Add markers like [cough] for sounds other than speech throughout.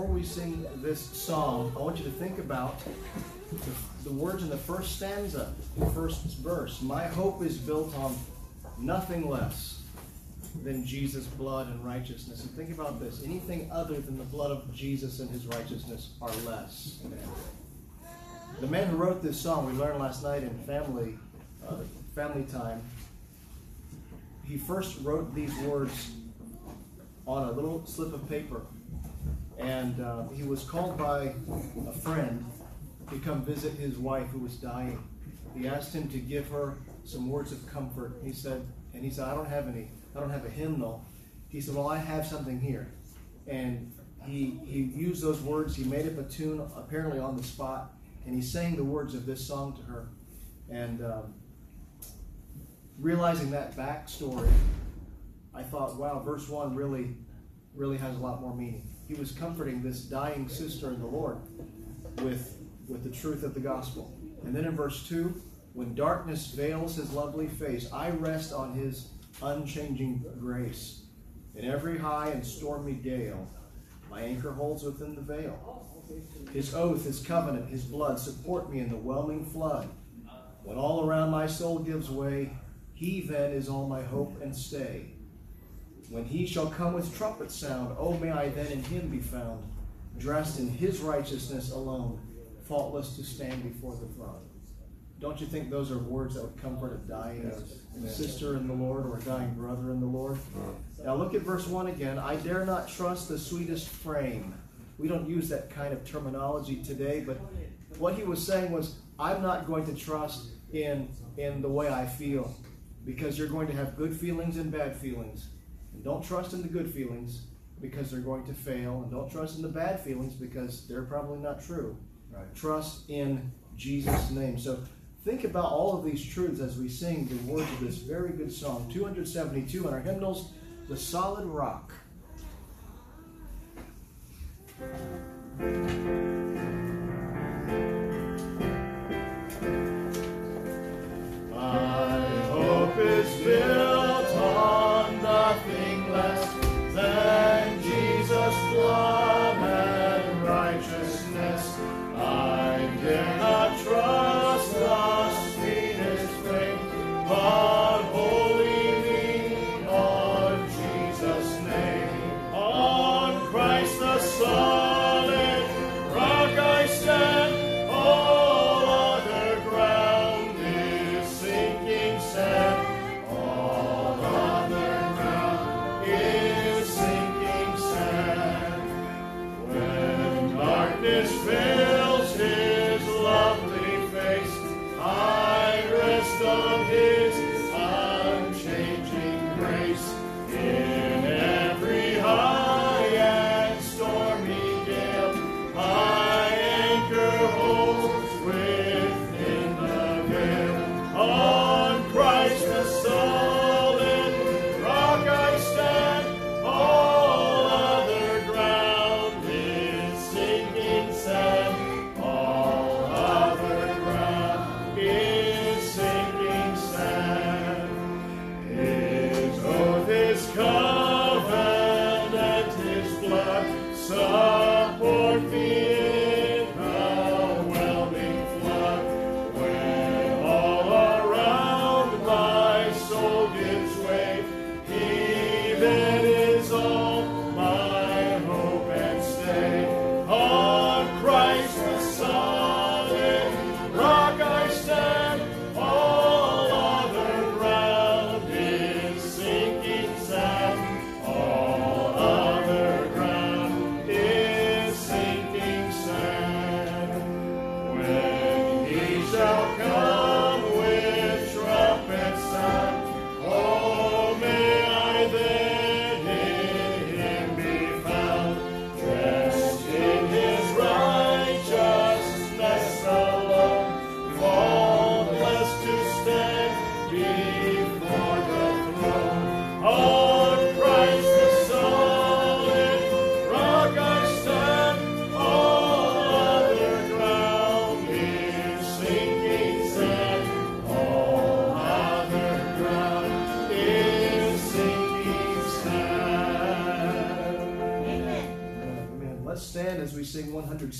before we sing this song, I want you to think about the, the words in the first stanza, the first verse. My hope is built on nothing less than Jesus' blood and righteousness. And think about this anything other than the blood of Jesus and his righteousness are less. The man who wrote this song, we learned last night in family, uh, family time, he first wrote these words on a little slip of paper. And uh, he was called by a friend to come visit his wife who was dying. He asked him to give her some words of comfort. He said, and he said, I don't have any, I don't have a hymnal. He said, Well, I have something here. And he, he used those words, he made up a tune apparently on the spot, and he sang the words of this song to her. And um, realizing that backstory, I thought, wow, verse 1 really, really has a lot more meaning. He was comforting this dying sister in the Lord with, with the truth of the gospel. And then in verse 2, when darkness veils his lovely face, I rest on his unchanging grace. In every high and stormy gale, my anchor holds within the veil. His oath, his covenant, his blood support me in the whelming flood. When all around my soul gives way, he then is all my hope and stay. When he shall come with trumpet sound, oh, may I then in him be found, dressed in his righteousness alone, faultless to stand before the throne. Don't you think those are words that would comfort a dying yes. sister in the Lord or a dying brother in the Lord? Uh-huh. Now look at verse 1 again. I dare not trust the sweetest frame. We don't use that kind of terminology today, but what he was saying was, I'm not going to trust in, in the way I feel because you're going to have good feelings and bad feelings. And don't trust in the good feelings because they're going to fail. And don't trust in the bad feelings because they're probably not true. Right. Trust in Jesus' name. So think about all of these truths as we sing the words of this very good song, 272 in our hymnals, The Solid Rock.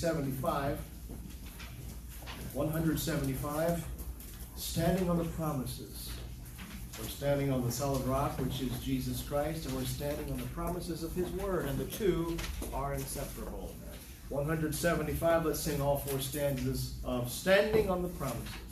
75, 175, standing on the promises. We're standing on the solid rock, which is Jesus Christ, and we're standing on the promises of His Word, and the two are inseparable. 175, let's sing all four stanzas of Standing on the Promises.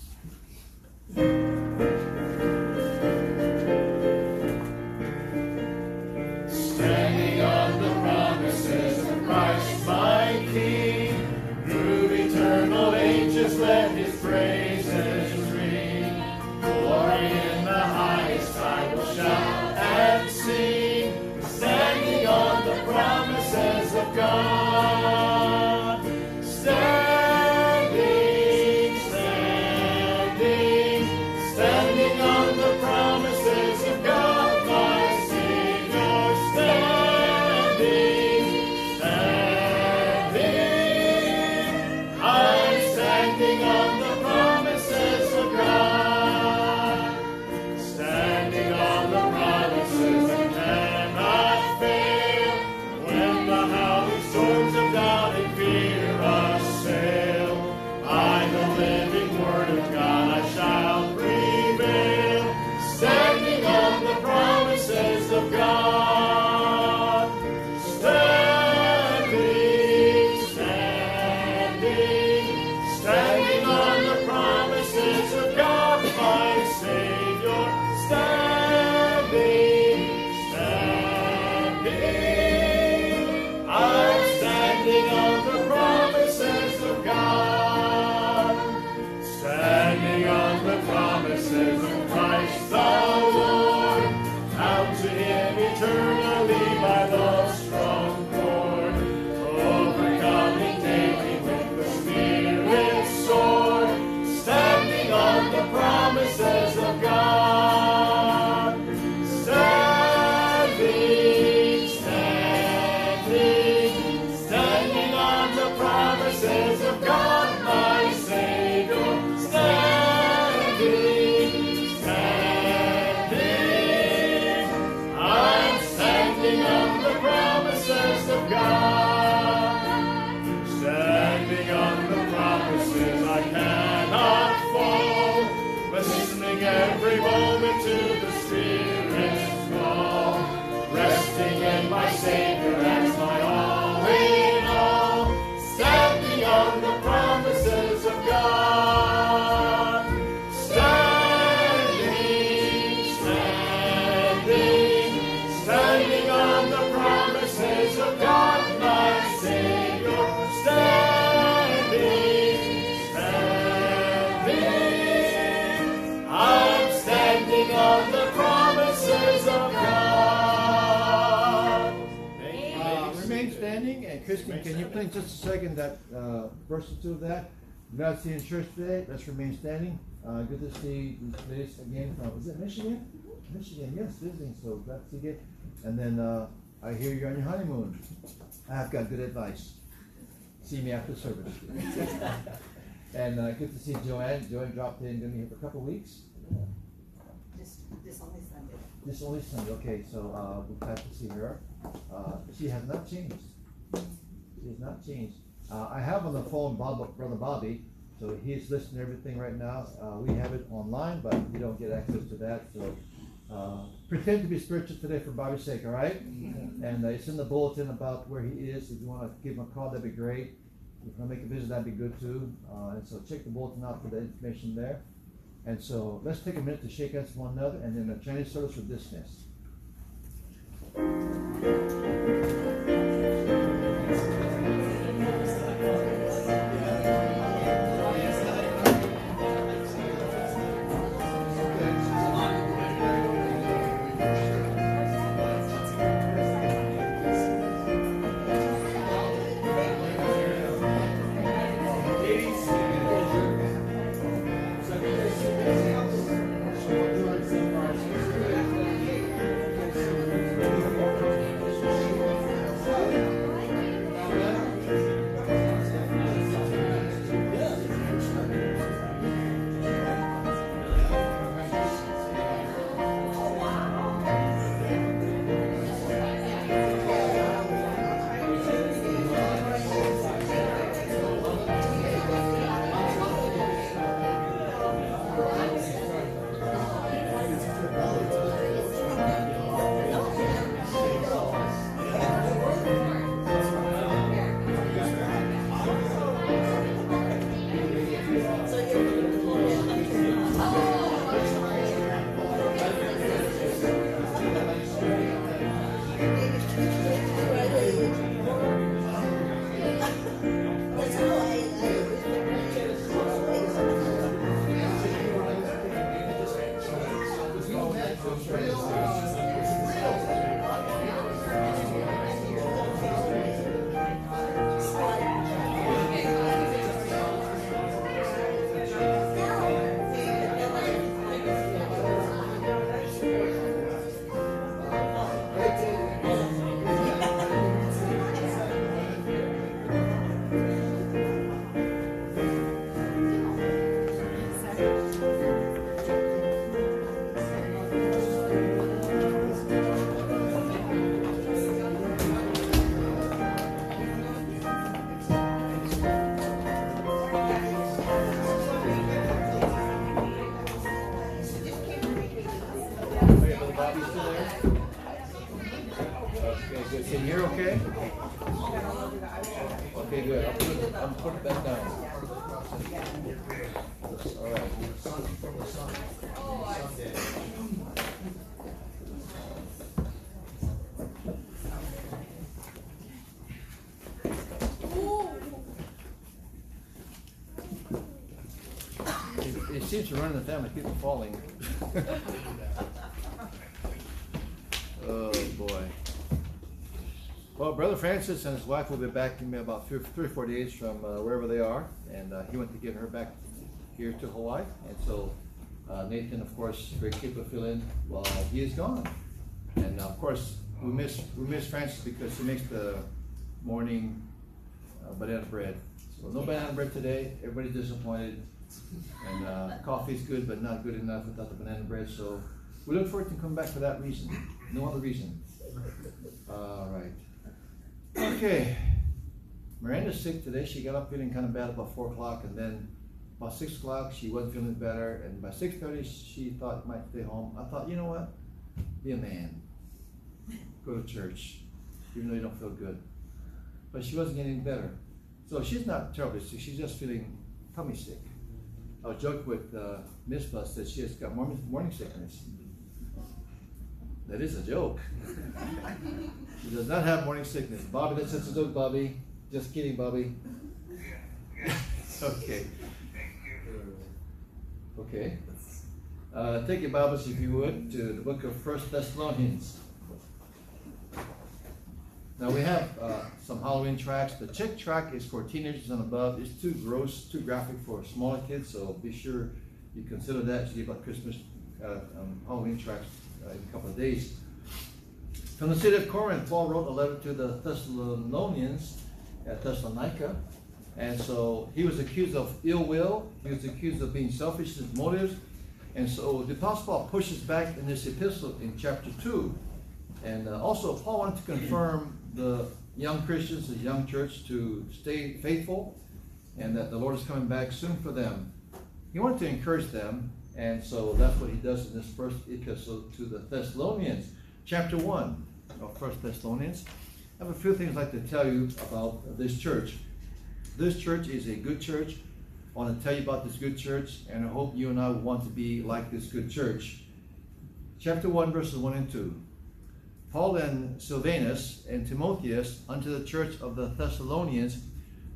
Standing, and can you please just a second that uh, verse two of that? Glad to see you in church today. Let's remain standing. Uh, good to see these ladies again from, is it Michigan? Michigan, yes, visiting, so glad to see you. And then uh, I hear you're on your honeymoon. I've got good advice. See me after service. [laughs] and uh, good to see Joanne. Joanne dropped in, gonna be here for a couple of weeks. This, this only Sunday. This only Sunday, okay, so uh, we're glad to see her. Uh, she has not changed. She has not changed. Uh, I have on the phone Bob, Brother Bobby, so he's listening to everything right now. Uh, we have it online, but we don't get access to that, so uh, pretend to be spiritual today for Bobby's sake, all right? And uh, it's in the bulletin about where he is. If you want to give him a call, that'd be great. If you want to make a visit, that'd be good too. Uh, and so check the bulletin out for the information there. And so let's take a minute to shake hands with one another, and then the Chinese service will dismiss. It, it seems to run in the family, people falling. [laughs] oh boy. Well, Brother Francis and his wife will be back in about three, three or four days from uh, wherever they are, and uh, he went to get her back here to Hawaii. And so uh, Nathan, of course, very capable of filling while he is gone. And of course, we miss we miss Francis because he makes the morning uh, banana bread. So no banana bread today. Everybody's disappointed. And uh, is good, but not good enough without the banana bread. So we look forward to come back for that reason. No other reason. All right. Okay. Miranda's sick today. She got up feeling kind of bad about four o'clock, and then about six o'clock she wasn't feeling better, and by six thirty she thought might stay home. I thought, you know what? Be a man. Go to church, even though you don't feel good. But she wasn't getting better, so she's not terribly sick. She's just feeling tummy sick. I was joking with uh, Miss Bus that she has got morning, morning sickness. That is a joke. [laughs] she does not have morning sickness. Bobby, that's just a joke, Bobby. Just kidding, Bobby. [laughs] okay. Okay. Uh, take your Bibles, if you would, to the book of First Thessalonians. Now we have uh, some Halloween tracks. The Chick tract is for teenagers and above. It's too gross, too graphic for smaller kids, so be sure you consider that you give out Christmas uh, um, Halloween tracks uh, in a couple of days. From the city of Corinth, Paul wrote a letter to the Thessalonians at Thessalonica. And so he was accused of ill will. He was accused of being selfish in his motives. And so the Apostle Paul pushes back in this epistle in chapter 2. And uh, also, Paul wanted to confirm the young Christians, the young church, to stay faithful and that the Lord is coming back soon for them. He wanted to encourage them. And so that's what he does in this first epistle to the Thessalonians, chapter 1 of First Thessalonians. I have a few things I'd like to tell you about this church. This church is a good church. I want to tell you about this good church, and I hope you and I want to be like this good church. Chapter 1, verses 1 and 2. Paul and Silvanus and Timotheus unto the church of the Thessalonians,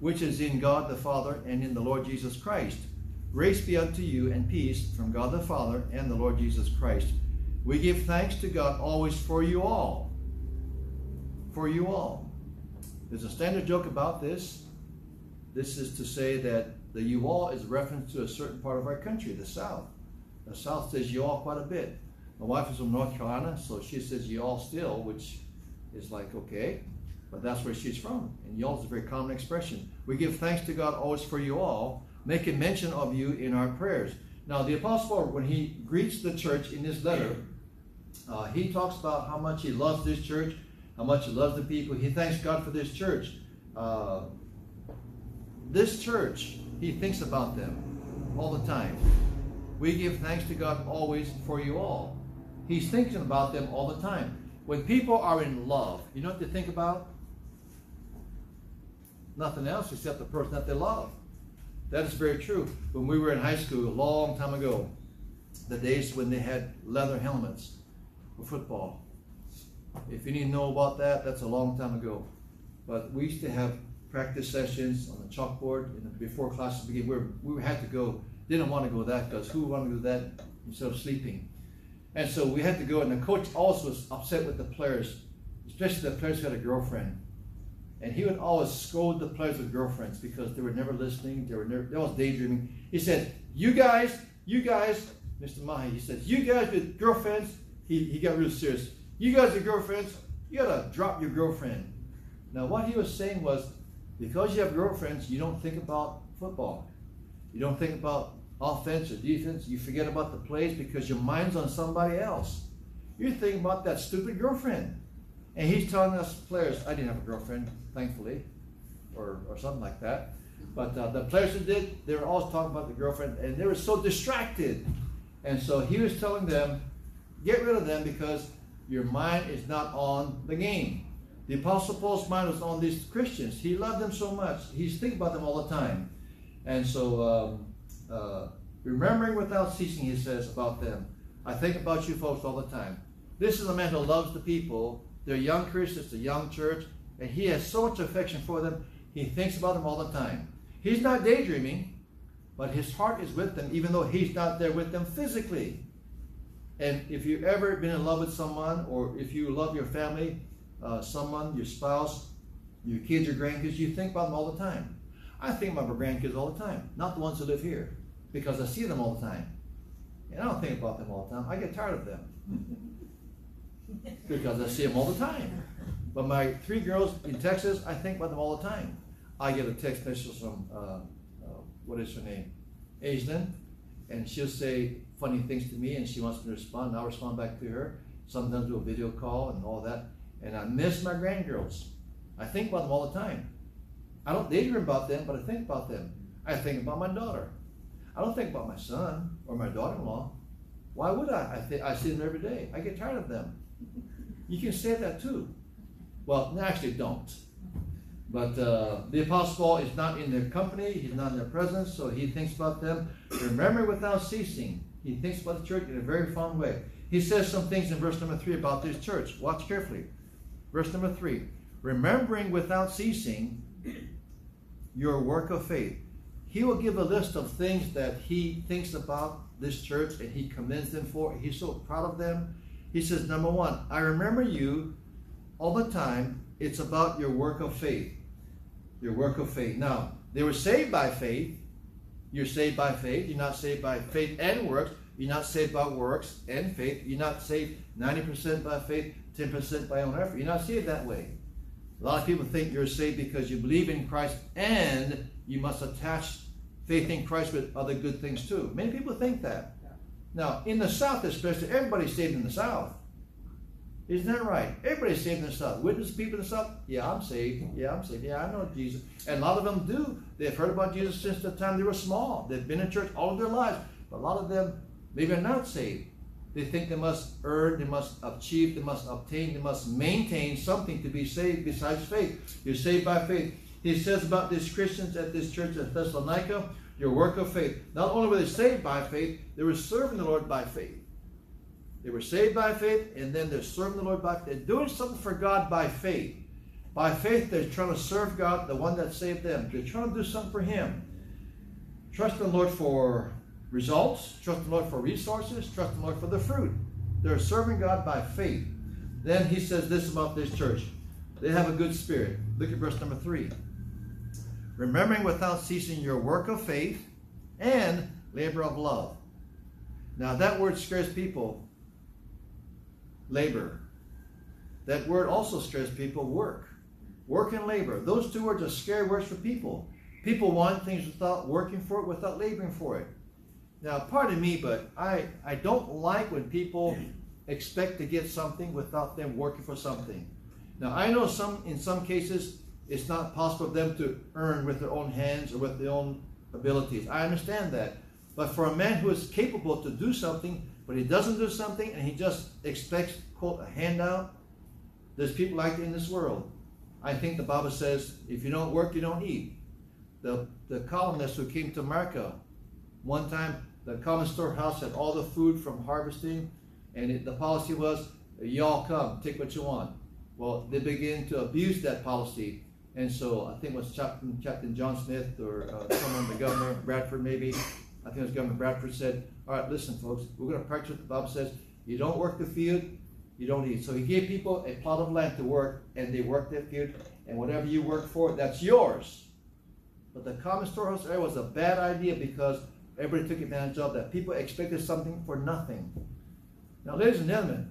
which is in God the Father and in the Lord Jesus Christ. Grace be unto you and peace from God the Father and the Lord Jesus Christ. We give thanks to God always for you all. For you all. There's a standard joke about this. This is to say that the you all is a reference to a certain part of our country, the South. The South says you all quite a bit. My wife is from North Carolina, so she says you all still, which is like, okay, but that's where she's from. And y'all is a very common expression. We give thanks to God always for you all, making mention of you in our prayers. Now, the Apostle Paul, when he greets the church in this letter, uh, he talks about how much he loves this church, how much he loves the people. He thanks God for this church. Uh, this church, he thinks about them all the time. We give thanks to God always for you all. He's thinking about them all the time. When people are in love, you know what they think about? Nothing else except the person that they love. That is very true. When we were in high school a long time ago, the days when they had leather helmets for football. If you need to know about that, that's a long time ago. But we used to have practice sessions on the chalkboard before classes began. We, were, we had to go, didn't want to go that because who wanted to do that instead of sleeping? And so we had to go, and the coach also was upset with the players, especially the players who had a girlfriend. And he would always scold the players with girlfriends because they were never listening, they were never, they always daydreaming. He said, You guys, you guys, Mr. Mahi, he said, You guys with girlfriends, he, he got real serious. You guys with girlfriends, you gotta drop your girlfriend. Now, what he was saying was, because you have girlfriends, you don't think about football. You don't think about offense or defense. You forget about the plays because your mind's on somebody else. You're thinking about that stupid girlfriend. And he's telling us players, I didn't have a girlfriend, thankfully, or, or something like that. But uh, the players who did, they were always talking about the girlfriend, and they were so distracted. And so he was telling them, get rid of them because your mind is not on the game. The Apostle Paul's mind was on these Christians. He loved them so much. He's thinking about them all the time. And so, um, uh, remembering without ceasing, he says about them, I think about you folks all the time. This is a man who loves the people. They're young Christians, a young church, and he has so much affection for them. He thinks about them all the time. He's not daydreaming, but his heart is with them, even though he's not there with them physically. And if you've ever been in love with someone, or if you love your family, uh, someone, your spouse, your kids or grandkids, you think about them all the time. I think about my grandkids all the time, not the ones who live here, because I see them all the time. And I don't think about them all the time. I get tired of them [laughs] because I see them all the time. But my three girls in Texas, I think about them all the time. I get a text message from, uh, uh, what is her name? Aislinn, and she'll say funny things to me and she wants me to respond, and I'll respond back to her. Sometimes do a video call and all that. And I miss my grandgirls. I think about them all the time. I don't daydream about them, but I think about them. I think about my daughter. I don't think about my son or my daughter-in-law. Why would I? I, th- I see them every day. I get tired of them. You can say that too. Well, actually, don't. But uh, the Apostle Paul is not in their company, he's not in their presence, so he thinks about them. Remember without ceasing. He thinks about the church in a very fond way. He says some things in verse number three about this church. Watch carefully. Verse number three remembering without ceasing your work of faith. He will give a list of things that he thinks about this church and he commends them for. He's so proud of them. He says, number one, I remember you all the time. It's about your work of faith. Your work of faith. Now, they were saved by faith. You're saved by faith. You're not saved by faith and works. You're not saved by works and faith. You're not saved 90% by faith, 10% by own effort. You're not saved that way. A lot of people think you're saved because you believe in Christ and you must attach faith in Christ with other good things too. Many people think that. Now, in the South especially, everybody's saved in the South. Isn't that right? Everybody's saved in the South. Witness people in the South, yeah, I'm saved. Yeah, I'm saved. Yeah, I know Jesus. And a lot of them do. They've heard about Jesus since the time they were small. They've been in church all of their lives. But a lot of them, maybe are not saved. They think they must earn, they must achieve, they must obtain, they must maintain something to be saved besides faith. You're saved by faith. He says about these Christians at this church at Thessalonica, your work of faith. Not only were they saved by faith, they were serving the Lord by faith. They were saved by faith, and then they're serving the Lord by faith. They're doing something for God by faith. By faith, they're trying to serve God, the one that saved them. They're trying to do something for Him. Trust the Lord for results, trust the Lord for resources, trust the Lord for the fruit. They're serving God by faith. Then he says this about this church they have a good spirit. Look at verse number three. Remembering without ceasing your work of faith and labor of love. Now, that word scares people. Labor. That word also scares people work. Work and labor. Those two words are scary words for people. People want things without working for it, without laboring for it. Now, pardon me, but I, I don't like when people expect to get something without them working for something. Now, I know some in some cases it's not possible for them to earn with their own hands or with their own abilities. I understand that. But for a man who is capable to do something, but he doesn't do something and he just expects, quote, a handout, there's people like that in this world. I think the Bible says, if you don't work, you don't eat. The, the colonists who came to America, one time the common storehouse had all the food from harvesting, and it, the policy was, y'all come, take what you want. Well, they began to abuse that policy, and so I think it was Captain, Captain John Smith or uh, someone, the governor, Bradford maybe, I think it was Governor Bradford said, all right, listen, folks, we're going to practice what the Bible says. You don't work the field, you don't eat. So he gave people a plot of land to work, and they worked that field, and whatever you work for, that's yours. But the common storehouse area was a bad idea because everybody took advantage of that. People expected something for nothing. Now, ladies and gentlemen,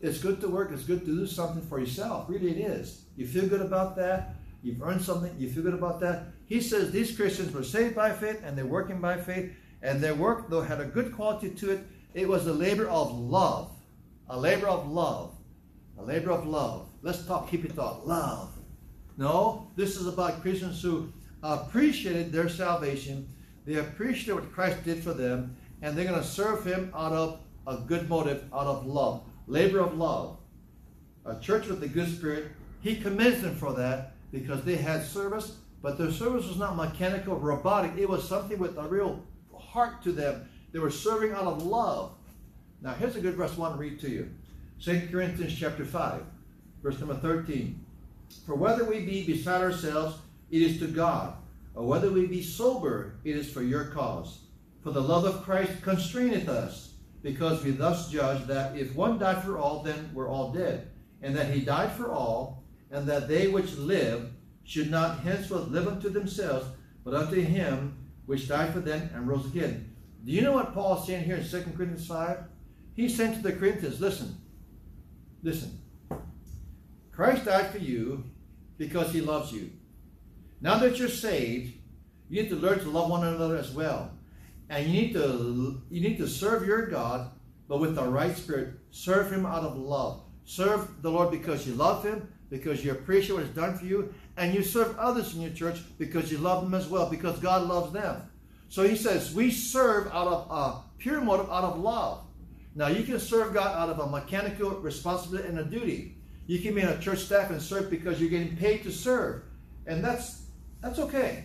it's good to work, it's good to do something for yourself. Really, it is. You feel good about that. You've earned something, you feel good about that. He says these Christians were saved by faith and they're working by faith, and their work, though, had a good quality to it. It was a labor of love. A labor of love. A labor of love. Let's talk, keep it thought. Love. No, this is about Christians who appreciated their salvation. They appreciated what Christ did for them, and they're going to serve Him out of a good motive, out of love. Labor of love. A church with a good spirit. he commends them for that because they had service, but their service was not mechanical, robotic. It was something with a real heart to them. They were serving out of love. Now, here's a good verse I want to read to you. 2 Corinthians chapter 5, verse number 13. For whether we be beside ourselves, it is to God, or whether we be sober, it is for your cause. For the love of Christ constraineth us, because we thus judge that if one died for all, then we're all dead, and that he died for all, and that they which live should not henceforth live unto themselves, but unto him which died for them and rose again. Do you know what Paul is saying here in 2 Corinthians 5? He's saying to the Corinthians, listen, listen. Christ died for you because he loves you. Now that you're saved, you need to learn to love one another as well. And you need to you need to serve your God, but with the right spirit. Serve him out of love. Serve the Lord because you love him, because you appreciate what he's done for you, and you serve others in your church because you love them as well, because God loves them. So he says, we serve out of a pure motive, out of love. Now you can serve God out of a mechanical responsibility and a duty. You can be in a church staff and serve because you're getting paid to serve. And that's that's okay.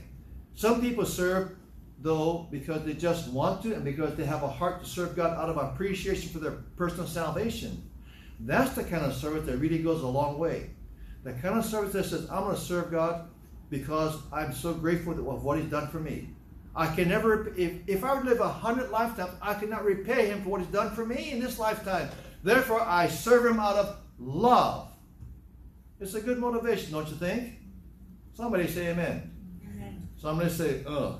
Some people serve though because they just want to and because they have a heart to serve God out of appreciation for their personal salvation. That's the kind of service that really goes a long way. The kind of service that says, I'm going to serve God because I'm so grateful of what He's done for me. I can never, if, if I would live a hundred lifetimes, I cannot repay Him for what He's done for me in this lifetime. Therefore, I serve Him out of love. It's a good motivation, don't you think? Somebody say amen. amen. Somebody say, uh. [coughs]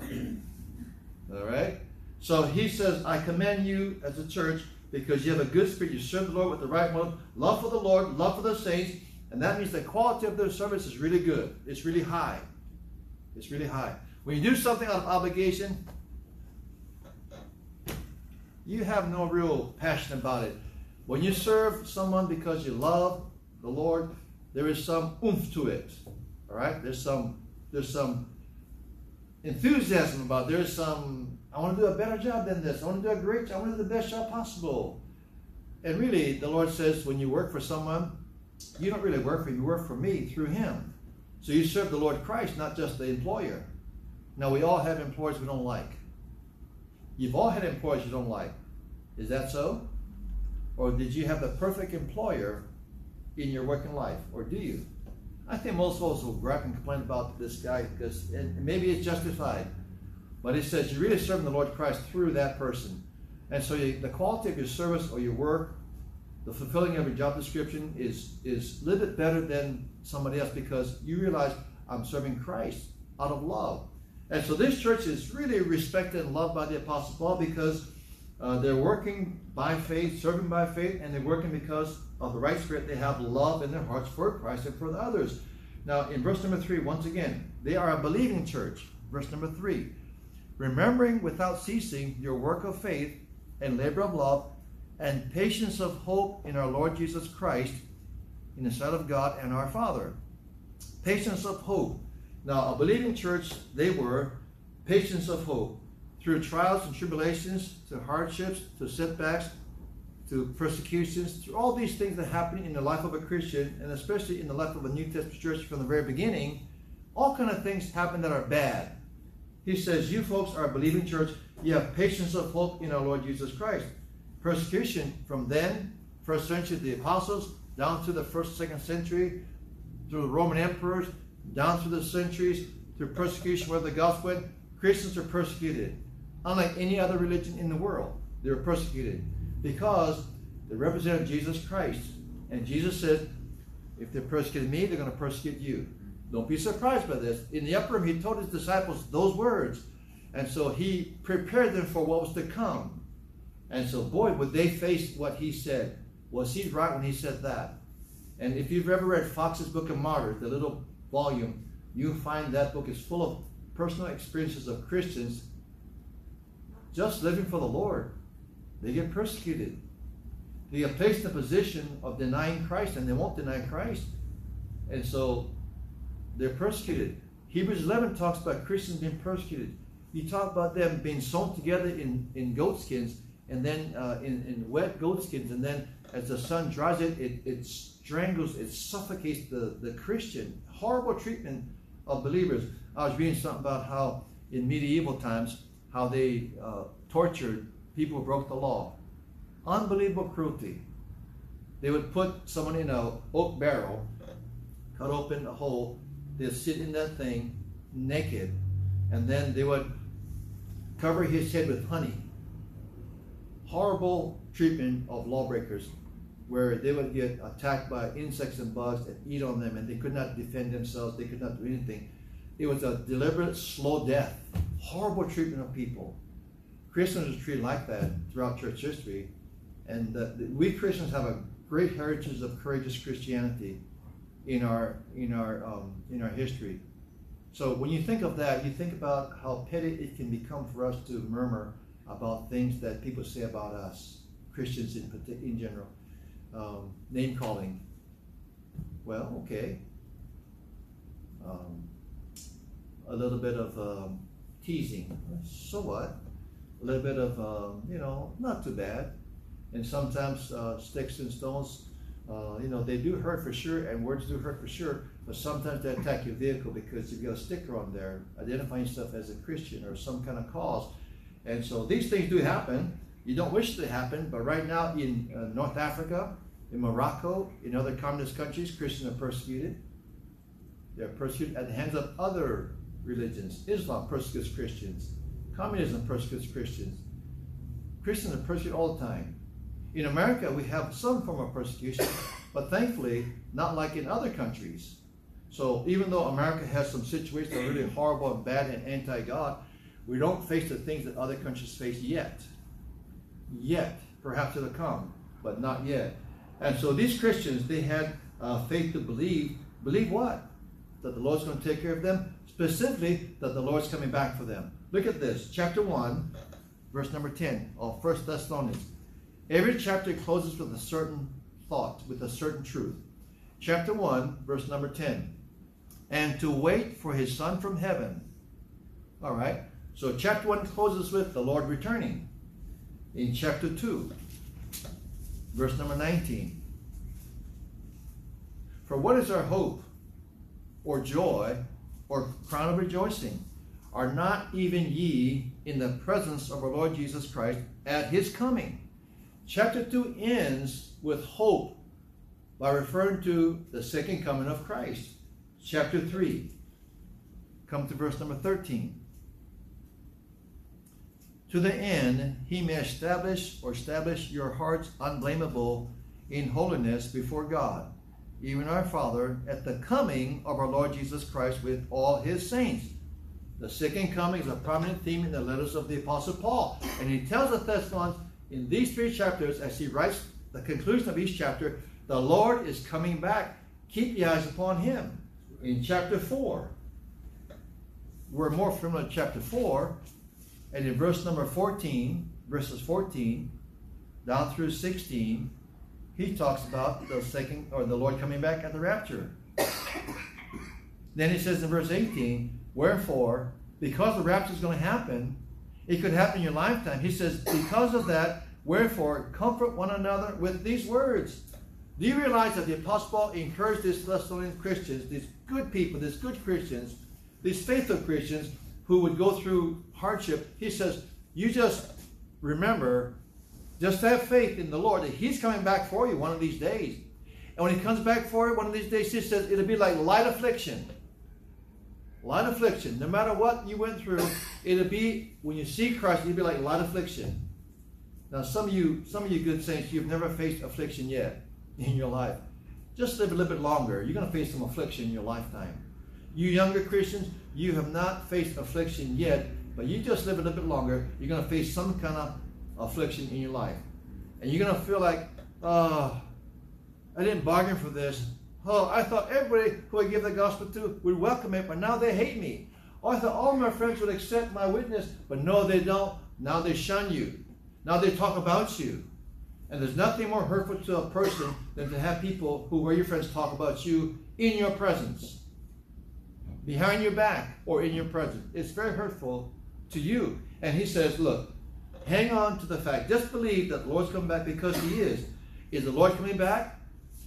All right? So he says, I commend you as a church because you have a good spirit. You serve the Lord with the right motive, love for the Lord, love for the saints, and that means the quality of their service is really good. It's really high. It's really high. When you do something out of obligation, you have no real passion about it. When you serve someone because you love the Lord, there is some oomph to it. All right? There's some there's some enthusiasm about it. There's some I want to do a better job than this. I want to do a great job. I want to do the best job possible. And really, the Lord says when you work for someone, you don't really work for you work for me through him. So you serve the Lord Christ, not just the employer. Now we all have employers we don't like. You've all had employers you don't like. Is that so? Or did you have the perfect employer in your working life? Or do you? I think most of us will grab and complain about this guy because maybe it's justified. But it says you're really serving the Lord Christ through that person. And so you, the quality of your service or your work, the fulfilling your job description is, is a little bit better than somebody else because you realize I'm serving Christ out of love. And so this church is really respected and loved by the Apostle Paul because uh, they're working by faith, serving by faith, and they're working because of the right spirit. They have love in their hearts for Christ and for the others. Now, in verse number three, once again, they are a believing church. Verse number three, remembering without ceasing your work of faith and labor of love and patience of hope in our Lord Jesus Christ in the sight of God and our Father. Patience of hope. Now, a believing church, they were patience of hope through trials and tribulations, to hardships, to setbacks, to persecutions, through all these things that happen in the life of a Christian, and especially in the life of a New Testament church from the very beginning, all kind of things happen that are bad. He says, you folks are a believing church. You have patience of hope in our Lord Jesus Christ. Persecution from then, first century, the apostles, down to the first, second century, through the Roman emperors, down through the centuries, through persecution where the gospel went, Christians are persecuted unlike any other religion in the world. They were persecuted because they represented Jesus Christ. And Jesus said, if they persecuted me, they're going to persecute you. Don't be surprised by this. In the upper room, he told his disciples those words. And so he prepared them for what was to come. And so, boy, would they face what he said. Was he right when he said that? And if you've ever read Fox's Book of Martyrs, the little volume, you find that book is full of personal experiences of Christians just living for the Lord. They get persecuted. They get placed in a position of denying Christ, and they won't deny Christ. And so they're persecuted. Hebrews 11 talks about Christians being persecuted. You talk about them being sewn together in, in goat skins, and then uh, in, in wet goat skins, and then as the sun dries it, it, it strangles, it suffocates the, the Christian. Horrible treatment of believers. I was reading something about how in medieval times, how they uh, tortured people who broke the law. Unbelievable cruelty. They would put someone in a oak barrel, cut open a hole, they'd sit in that thing naked, and then they would cover his head with honey. Horrible treatment of lawbreakers where they would get attacked by insects and bugs and eat on them and they could not defend themselves, they could not do anything. It was a deliberate, slow death. Horrible treatment of people. Christians are treated like that throughout church history. And uh, we Christians have a great heritage of courageous Christianity in our in our um, in our history. So when you think of that, you think about how petty it can become for us to murmur about things that people say about us, Christians in in general um, name calling. Well, okay. Um, a little bit of um, teasing. So what? A little bit of, um, you know, not too bad. And sometimes uh, sticks and stones, uh, you know, they do hurt for sure, and words do hurt for sure. But sometimes they attack your vehicle because if you've got a sticker on there identifying yourself as a Christian or some kind of cause. And so these things do happen. You don't wish to happen, but right now in uh, North Africa, in Morocco, in other communist countries, Christians are persecuted. They're persecuted at the hands of other religions. Islam persecutes Christians. Communism persecutes Christians. Christians are persecuted all the time. In America, we have some form of persecution, but thankfully, not like in other countries. So even though America has some situations that are really horrible and bad and anti-God, we don't face the things that other countries face yet. Yet. Perhaps it'll come, but not yet. And so these Christians, they had uh, faith to believe. Believe what? That the Lord's going to take care of them. Specifically, that the Lord's coming back for them. Look at this. Chapter 1, verse number 10 of 1 Thessalonians. Every chapter closes with a certain thought, with a certain truth. Chapter 1, verse number 10. And to wait for his Son from heaven. All right. So chapter 1 closes with the Lord returning. In chapter 2, verse number 19. For what is our hope, or joy, or crown of rejoicing? Are not even ye in the presence of our Lord Jesus Christ at his coming? Chapter 2 ends with hope by referring to the second coming of Christ. Chapter 3, come to verse number 13 to the end he may establish or establish your hearts unblameable in holiness before God, even our Father, at the coming of our Lord Jesus Christ with all his saints. The second coming is a prominent theme in the letters of the Apostle Paul. And he tells the Thessalonians in these three chapters, as he writes the conclusion of each chapter, the Lord is coming back. Keep your eyes upon him. In chapter 4, we're more familiar with chapter 4, and in verse number 14, verses 14 down through 16, he talks about the second or the Lord coming back at the rapture. [coughs] then he says in verse 18, Wherefore, because the rapture is going to happen, it could happen in your lifetime. He says, Because of that, wherefore, comfort one another with these words. Do you realize that the Apostle Paul encouraged these Thessalonian Christians, these good people, these good Christians, these faithful Christians, who would go through hardship, he says, you just remember, just have faith in the Lord that He's coming back for you one of these days. And when He comes back for you one of these days, He says it'll be like light affliction. Light affliction. No matter what you went through, it'll be when you see Christ, it'll be like light affliction. Now, some of you, some of you good saints, you've never faced affliction yet in your life. Just live a little bit longer. You're going to face some affliction in your lifetime. You younger Christians, you have not faced affliction yet, but you just live a little bit longer, you're going to face some kind of affliction in your life. And you're going to feel like, oh, I didn't bargain for this. Oh, I thought everybody who I give the gospel to would welcome it, but now they hate me. Oh, I thought all my friends would accept my witness, but no, they don't. Now they shun you. Now they talk about you. And there's nothing more hurtful to a person than to have people who were your friends talk about you in your presence behind your back or in your presence. It's very hurtful to you. And he says, look, hang on to the fact. Just believe that the Lord's coming back because he is. Is the Lord coming back?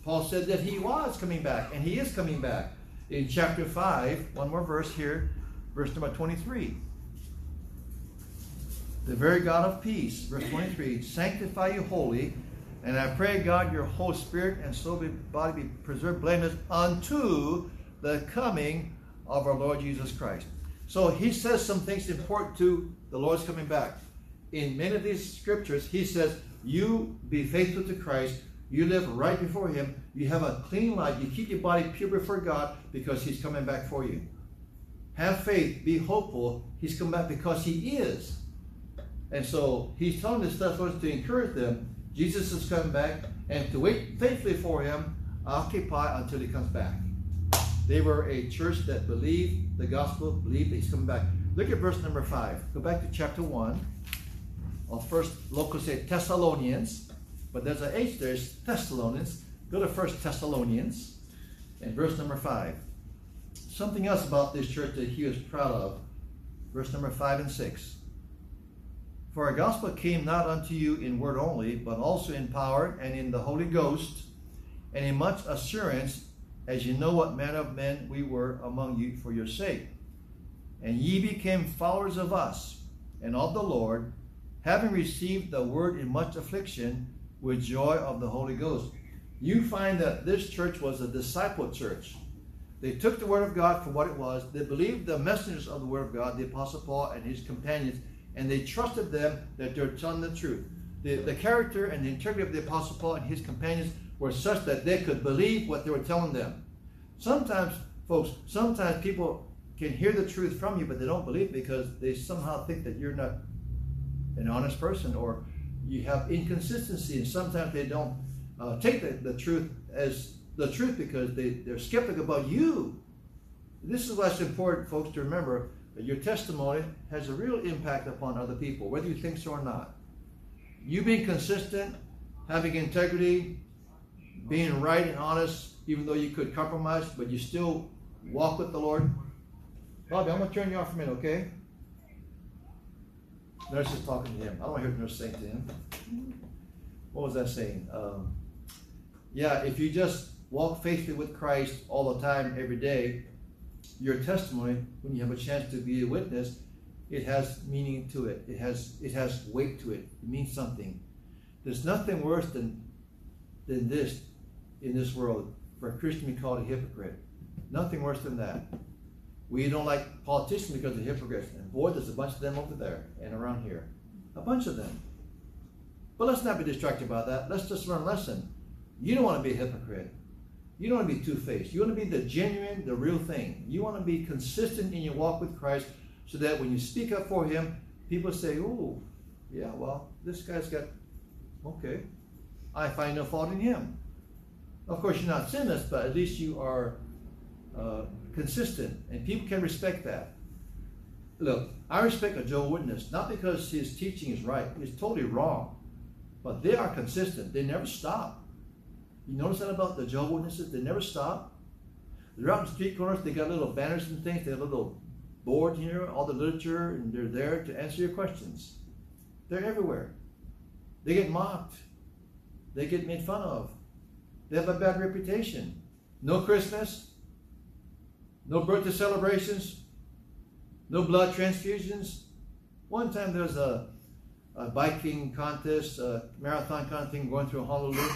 Paul said that he was coming back, and he is coming back. In chapter 5, one more verse here, verse number 23. The very God of peace, verse 23, sanctify you wholly, and I pray, God, your whole spirit and soul be, body be preserved blameless unto the coming of our Lord Jesus Christ. So he says some things important to the Lord's coming back. In many of these scriptures, he says, You be faithful to Christ, you live right before him, you have a clean life, you keep your body pure before God because he's coming back for you. Have faith, be hopeful, he's coming back because he is. And so he's telling his Thessalonians to encourage them Jesus is coming back, and to wait faithfully for him, occupy until he comes back. They were a church that believed the gospel, believed he's coming back. Look at verse number five. Go back to chapter one. I'll first local say Thessalonians, but there's an H Thessalonians. Go to first Thessalonians and verse number five. Something else about this church that he was proud of. Verse number five and six. For our gospel came not unto you in word only, but also in power and in the Holy Ghost, and in much assurance, as you know what manner of men we were among you for your sake. And ye became followers of us and of the Lord, having received the word in much affliction with joy of the Holy Ghost. You find that this church was a disciple church. They took the word of God for what it was. They believed the messengers of the word of God, the Apostle Paul and his companions, and they trusted them that they're telling the truth. The, the character and the integrity of the Apostle Paul and his companions were such that they could believe what they were telling them. Sometimes, folks, sometimes people can hear the truth from you, but they don't believe because they somehow think that you're not an honest person or you have inconsistency, and sometimes they don't uh, take the, the truth as the truth because they, they're skeptical about you. This is what's important, folks, to remember that your testimony has a real impact upon other people, whether you think so or not. You being consistent, having integrity, being right and honest, even though you could compromise, but you still walk with the Lord. Bobby, I'm going to turn you off for a minute, okay? Nurse is talking to him. I don't want to hear the nurse saying to him. What was that saying? Um, yeah, if you just walk faithfully with Christ all the time, every day, your testimony, when you have a chance to be a witness, it has meaning to it. It has it has weight to it. It means something. There's nothing worse than than this in this world for a Christian to be called a hypocrite. Nothing worse than that. We don't like politicians because they're hypocrites. And boy, there's a bunch of them over there and around here. A bunch of them. But let's not be distracted by that. Let's just learn a lesson. You don't want to be a hypocrite. You don't want to be two faced. You want to be the genuine, the real thing. You want to be consistent in your walk with Christ so that when you speak up for Him, people say, Oh, yeah, well, this guy's got, okay, I find no fault in him. Of course, you're not sinless, but at least you are uh, consistent, and people can respect that. Look, I respect a Joe Witness, not because his teaching is right, it's totally wrong, but they are consistent. They never stop. You notice that about the Jehovah Witnesses? They never stop. They're out in the street corners. They got little banners and things. They have little board here, all the literature, and they're there to answer your questions. They're everywhere. They get mocked. They get made fun of. They have a bad reputation. No Christmas. No birthday celebrations. No blood transfusions. One time there was a, a biking contest, a marathon kind of thing going through Honolulu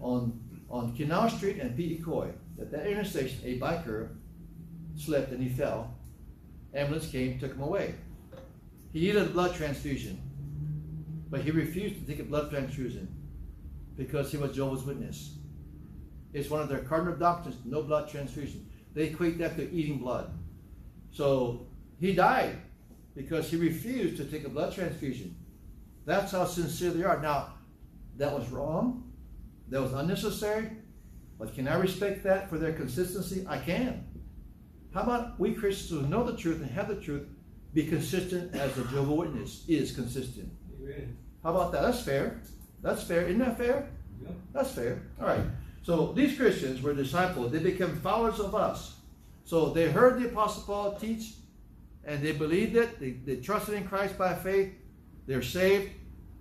on on Canal Street and Piikoi. At that intersection, a biker slipped and he fell. Ambulance came, took him away. He needed a blood transfusion, but he refused to take a blood transfusion because he was Jehovah's Witness. It's one of their cardinal doctrines, no blood transfusion. They equate that to eating blood. So he died because he refused to take a blood transfusion. That's how sincere they are. Now, that was wrong that was unnecessary. But can I respect that for their consistency? I can. How about we Christians who know the truth and have the truth be consistent as the Jehovah Witness is consistent? Amen. How about that? That's fair. That's fair. Isn't that fair? Yeah. That's fair. All right. So these Christians were disciples. They became followers of us. So they heard the Apostle Paul teach and they believed it. They, they trusted in Christ by faith. They're saved.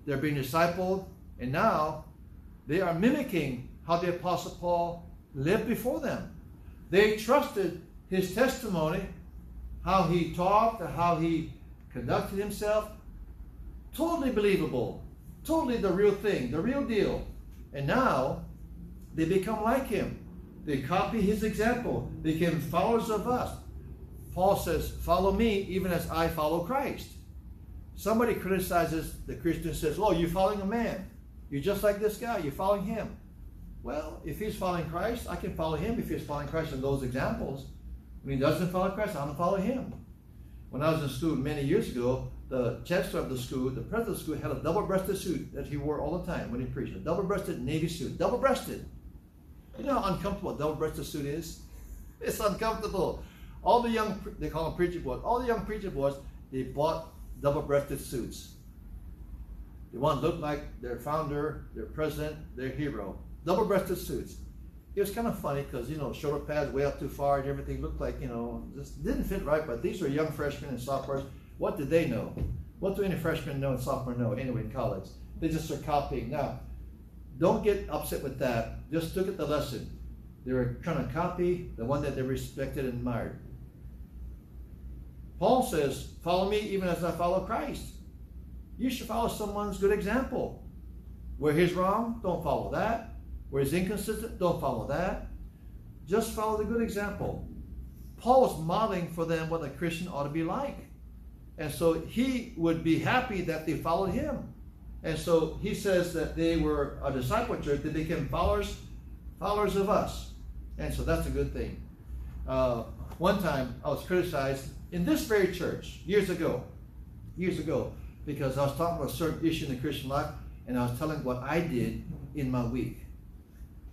They're being discipled. And now They are mimicking how the Apostle Paul lived before them. They trusted his testimony, how he talked, how he conducted himself. Totally believable. Totally the real thing, the real deal. And now they become like him. They copy his example. They became followers of us. Paul says, Follow me even as I follow Christ. Somebody criticizes the Christian says, Oh, you're following a man. You're just like this guy. You're following him. Well, if he's following Christ, I can follow him if he's following Christ in those examples. When he doesn't follow Christ, I'm going to follow him. When I was in school many years ago, the chancellor of the school, the president of the school, had a double-breasted suit that he wore all the time when he preached. A double-breasted navy suit. Double-breasted. You know how uncomfortable a double-breasted suit is? It's uncomfortable. All the young, they call them preacher boys, all the young preacher boys, they bought double-breasted suits. They want to look like their founder, their president, their hero. Double-breasted suits. It was kind of funny because, you know, shoulder pads way up too far and everything looked like, you know, just didn't fit right. But these were young freshmen and sophomores. What did they know? What do any freshmen know and sophomore know anyway in college? They just are copying. Now, don't get upset with that. Just look at the lesson. They were trying to copy the one that they respected and admired. Paul says, Follow me even as I follow Christ. You should follow someone's good example. Where he's wrong, don't follow that. Where he's inconsistent, don't follow that. Just follow the good example. Paul was modeling for them what a Christian ought to be like. And so he would be happy that they followed him. And so he says that they were a disciple church, they became followers, followers of us. And so that's a good thing. Uh, one time I was criticized in this very church years ago, years ago, because I was talking about a certain issue in the Christian life, and I was telling what I did in my week.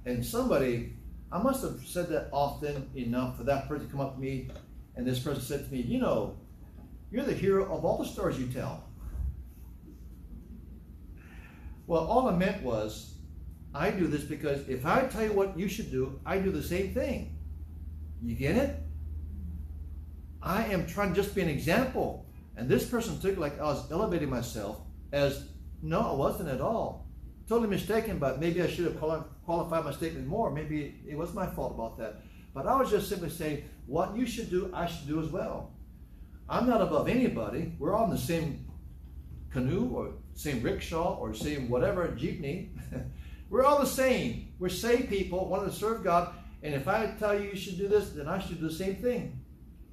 And somebody, I must have said that often enough for that person to come up to me, and this person said to me, You know, you're the hero of all the stories you tell. Well, all I meant was, I do this because if I tell you what you should do, I do the same thing. You get it? I am trying to just be an example. And this person took like I was elevating myself as no, I wasn't at all. Totally mistaken, but maybe I should have qualified my statement more. Maybe it was my fault about that. But I was just simply saying, what you should do, I should do as well. I'm not above anybody. We're all in the same canoe or same rickshaw or same whatever jeepney. [laughs] We're all the same. We're saved people, want to serve God. And if I tell you you should do this, then I should do the same thing.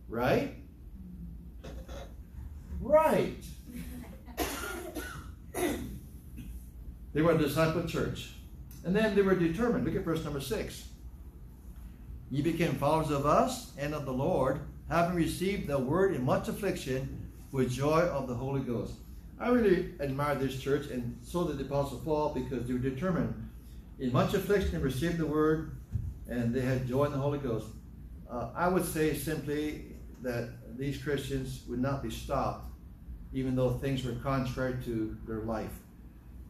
Right? Right. [coughs] they were a disciple church. And then they were determined. Look at verse number six. Ye became followers of us and of the Lord, having received the word in much affliction with joy of the Holy Ghost. I really admire this church, and so did the Apostle Paul, because they were determined. In much affliction, they received the word, and they had joy in the Holy Ghost. Uh, I would say simply that these Christians would not be stopped, even though things were contrary to their life,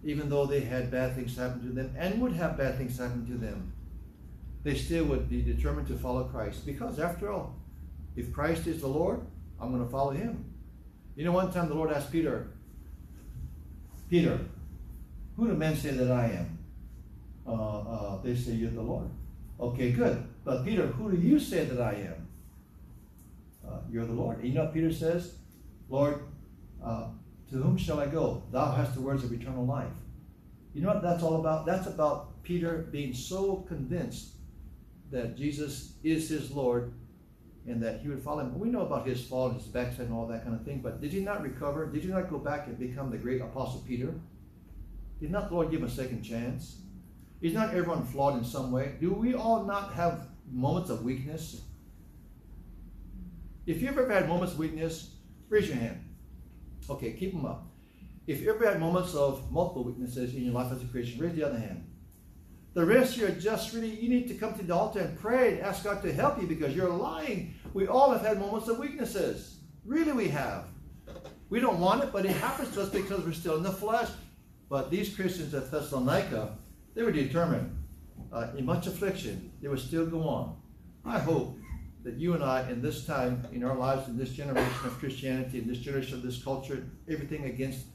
even though they had bad things happen to them and would have bad things happen to them. They still would be determined to follow Christ, because after all, if Christ is the Lord, I'm going to follow him. You know, one time the Lord asked Peter, Peter, who do men say that I am? Uh, uh, they say you're the Lord. Okay, good. But Peter, who do you say that I am? Uh, you're the Lord. And you know what Peter says? Lord, uh, to whom shall I go? Thou hast the words of eternal life. You know what that's all about? That's about Peter being so convinced that Jesus is his Lord and that he would follow him. We know about his fall, his backside, and all that kind of thing, but did he not recover? Did he not go back and become the great apostle Peter? Did not the Lord give him a second chance? Is not everyone flawed in some way? Do we all not have moments of weakness? If you've ever had moments of weakness, raise your hand. Okay, keep them up. If you've ever had moments of multiple weaknesses in your life as a Christian, raise the other hand. The rest you're just really, you need to come to the altar and pray and ask God to help you because you're lying. We all have had moments of weaknesses. Really, we have. We don't want it, but it happens to us because we're still in the flesh. But these Christians at Thessalonica, they were determined. Uh, in much affliction, they would still go on. I hope that you and I, in this time, in our lives, in this generation of Christianity, in this generation of this culture, everything against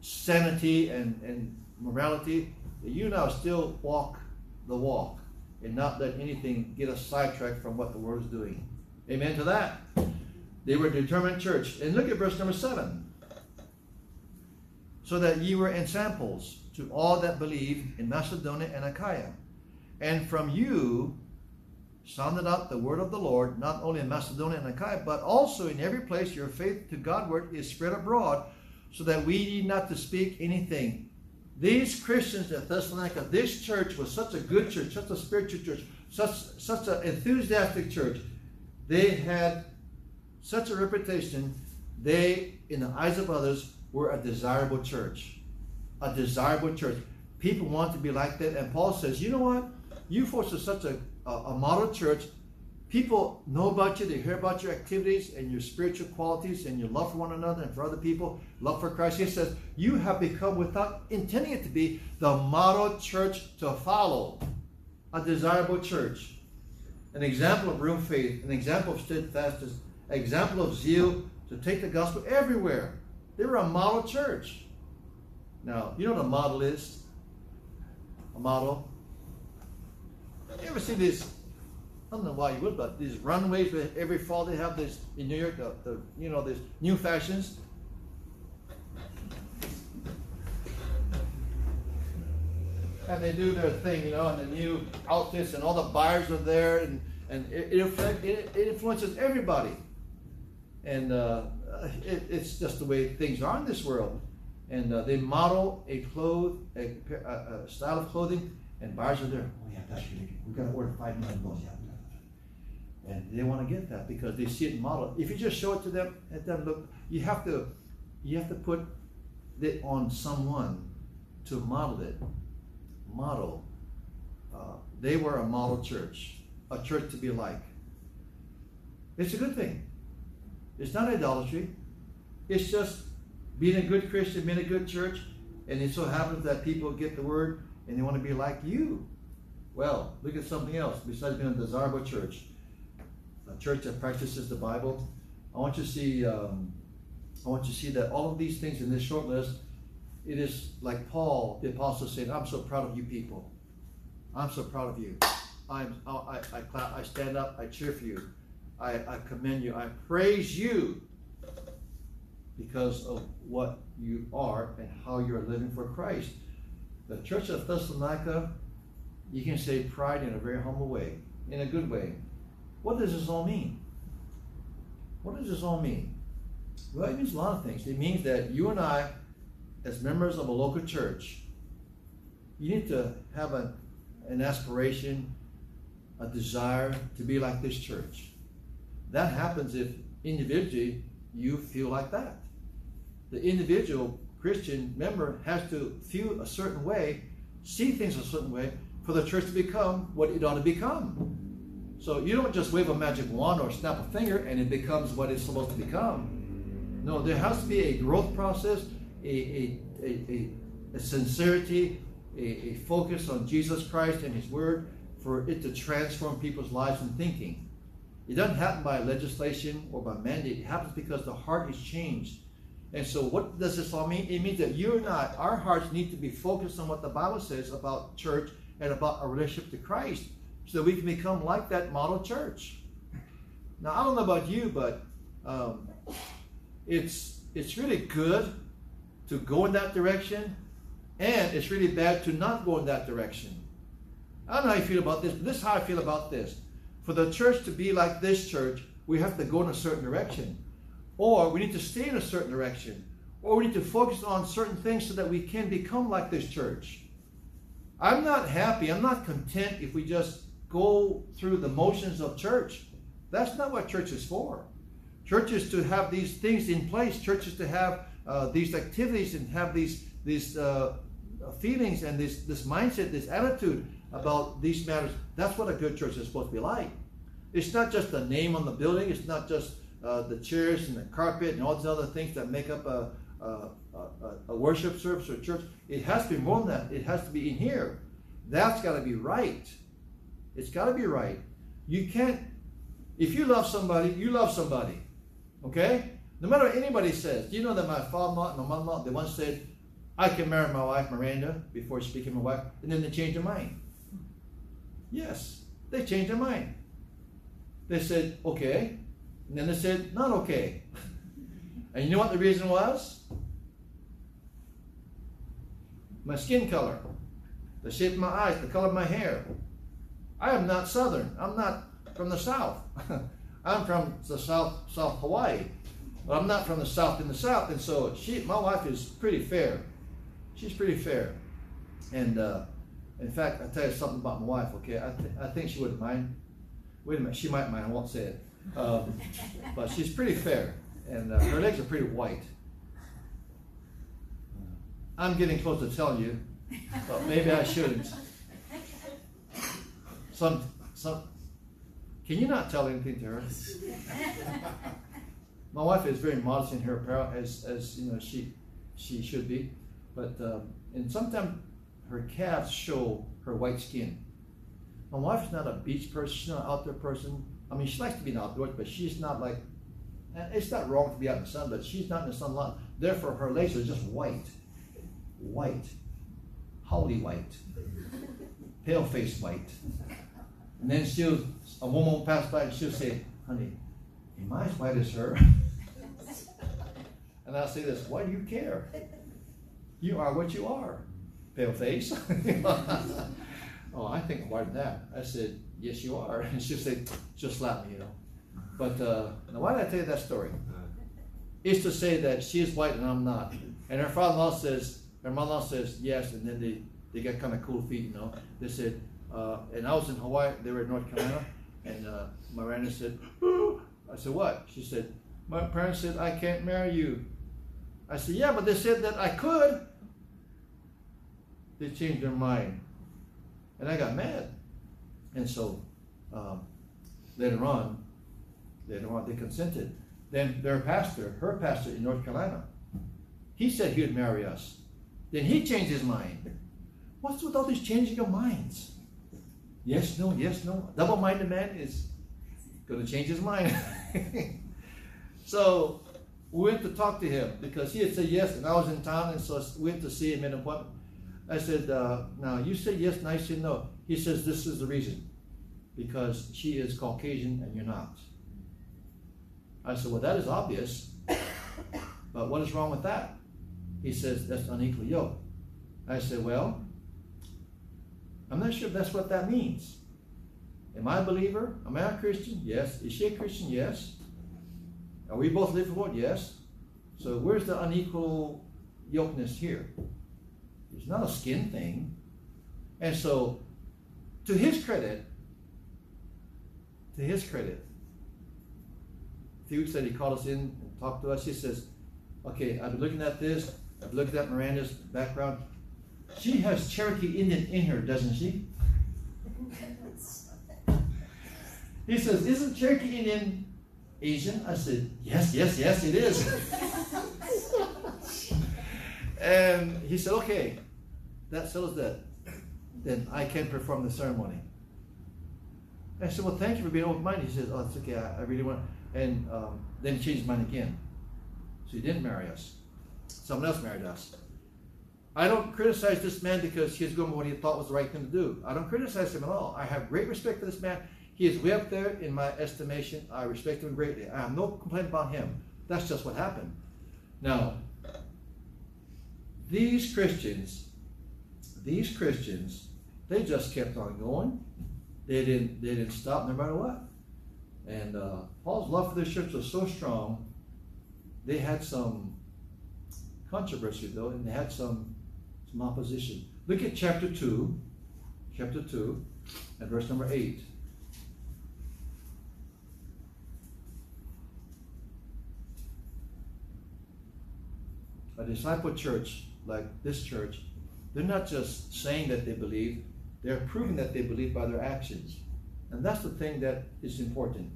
sanity and, and morality, that you now still walk the walk and not let anything get us sidetracked from what the world is doing. Amen to that. They were a determined church. And look at verse number seven. So that ye were ensamples to all that believe in Macedonia and Achaia. And from you sounded out the word of the Lord, not only in Macedonia and Achaia, but also in every place your faith to Godward is spread abroad, so that we need not to speak anything. These Christians at Thessalonica, this church was such a good church, such a spiritual church, such such an enthusiastic church. They had such a reputation. They, in the eyes of others, were a desirable church. A desirable church. People want to be like that. And Paul says, you know what? You folks are such a, a, a model church. People know about you, they hear about your activities and your spiritual qualities and your love for one another and for other people, love for Christ. He says, You have become, without intending it to be, the model church to follow. A desirable church. An example of real faith, an example of steadfastness, an example of zeal to take the gospel everywhere. They were a model church. Now, you know what a model is? A model. You ever see these? I don't know why you would, but these runways where every fall they have this in New York, the, the you know, these new fashions. And they do their thing, you know, and the new outfits, and all the buyers are there, and, and it, it, it influences everybody. And uh, it, it's just the way things are in this world. And uh, they model a clothes, a, a, style of clothing, and buyers are there. Oh yeah, that's really good. We've got to order five million of those. Yeah. And they want to get that because they see it modeled. If you just show it to them, let them look. You have to, you have to put it on someone to model it. Model. Uh, they were a model church, a church to be like. It's a good thing. It's not idolatry. It's just being a good Christian, being a good church, and it so happens that people get the word and they want to be like you. Well, look at something else besides being a desirable church. A church that practices the Bible. I want you to see. Um, I want you to see that all of these things in this short list. It is like Paul, the apostle, saying, "I'm so proud of you people. I'm so proud of you. I'm, I, I, I stand up. I cheer for you. I, I commend you. I praise you because of what you are and how you're living for Christ. The church of Thessalonica, you can say pride in a very humble way, in a good way. What does this all mean? What does this all mean? Well, it means a lot of things. It means that you and I, as members of a local church, you need to have a, an aspiration, a desire to be like this church. That happens if individually you feel like that. The individual Christian member has to feel a certain way, see things a certain way, for the church to become what it ought to become. So you don't just wave a magic wand or snap a finger and it becomes what it's supposed to become. No, there has to be a growth process, a, a, a, sincerity, a, a focus on Jesus Christ and His Word for it to transform people's lives and thinking. It doesn't happen by legislation or by mandate. It happens because the heart is changed. And so, what does this all mean? It means that you and I, our hearts need to be focused on what the Bible says about church and about our relationship to Christ so that we can become like that model church. Now, I don't know about you, but um, it's, it's really good to go in that direction, and it's really bad to not go in that direction. I don't know how you feel about this, but this is how I feel about this. For the church to be like this church, we have to go in a certain direction. Or we need to stay in a certain direction. Or we need to focus on certain things so that we can become like this church. I'm not happy, I'm not content if we just go through the motions of church. That's not what church is for. Church is to have these things in place. Church is to have uh, these activities and have these these uh, feelings and this this mindset, this attitude about these matters. That's what a good church is supposed to be like. It's not just the name on the building. It's not just uh, the chairs and the carpet and all these other things that make up a, a, a, a worship service or church. It has to be more than that. It has to be in here. That's got to be right. It's got to be right. You can't, if you love somebody, you love somebody. Okay? No matter what anybody says. Do you know that my father and my mother-in-law, they once said, I can marry my wife Miranda before she became my wife, and then they changed their mind. Yes, they changed their mind. They said, okay. And then they said, not okay. [laughs] and you know what the reason was? My skin color, the shape of my eyes, the color of my hair. I am not Southern. I'm not from the South. [laughs] I'm from the South, South Hawaii. But I'm not from the South in the South. And so she, my wife is pretty fair. She's pretty fair. And uh, in fact, I'll tell you something about my wife, okay? I, th- I think she wouldn't mind. Wait a minute, she might mind, I won't say it. Um, [laughs] but she's pretty fair, and uh, her legs are pretty white. I'm getting close to telling you, but maybe I shouldn't. Some, some, can you not tell anything to her? [laughs] My wife is very modest in her apparel, as, as you know, she, she should be. But, um, and sometimes her calves show her white skin. My wife's not a beach person. She's not an outdoor person. I mean, she likes to be in outdoors, but she's not like. And it's not wrong to be out in the sun, but she's not in the sun a lot. Therefore, her legs are just white, white, holy white, pale face white. And then she'll, a woman will pass by and she'll say, "Honey, am I as white as her?" and I'll say this: Why do you care? You are what you are pale face. [laughs] oh, I think more than that. I said, yes, you are. And [laughs] she said, just slap me, you know. But uh, now, why did I tell you that story? It's to say that she is white and I'm not. And her father-in-law says, her mother-in-law says yes, and then they, they got kind of cool feet, you know. They said, uh, and I was in Hawaii, they were in North Carolina, and uh, Miranda said. I said, what? She said, my parents said I can't marry you. I said, yeah, but they said that I could they changed their mind. And I got mad. And so um, later on, later on, they consented. Then their pastor, her pastor in North Carolina, he said he would marry us. Then he changed his mind. What's with all these changing of minds? Yes, no, yes, no. Double minded man is going to change his mind. [laughs] so we went to talk to him because he had said yes, and I was in town, and so we went to see him in appointment. I said, uh, now you said yes and I said no. He says, this is the reason. Because she is Caucasian and you're not. I said, well, that is obvious. But what is wrong with that? He says, that's unequal yoke. I said, well, I'm not sure if that's what that means. Am I a believer? Am I a Christian? Yes. Is she a Christian? Yes. Are we both living for it? Yes. So where's the unequal yokeness here? It's not a skin thing. And so, to his credit, to his credit, a said he called us in and talked to us. He says, Okay, I've been looking at this, I've looked at Miranda's background. She has Cherokee Indian in her, doesn't she? [laughs] he says, Isn't Cherokee Indian Asian? I said, Yes, yes, yes, it is. And he said, okay, that settles that. Then I can perform the ceremony. I said, well, thank you for being open-minded. He said, oh, it's okay. I, I really want. And um, then he changed his mind again. So he didn't marry us. Someone else married us. I don't criticize this man because he's doing what he thought was the right thing to do. I don't criticize him at all. I have great respect for this man. He is way up there in my estimation. I respect him greatly. I have no complaint about him. That's just what happened. Now, these Christians, these Christians, they just kept on going. They didn't they didn't stop no matter what. And uh, Paul's love for this church was so strong. They had some controversy though, and they had some some opposition. Look at chapter two, chapter two, and verse number eight. A disciple church like this church, they're not just saying that they believe, they're proving that they believe by their actions. And that's the thing that is important.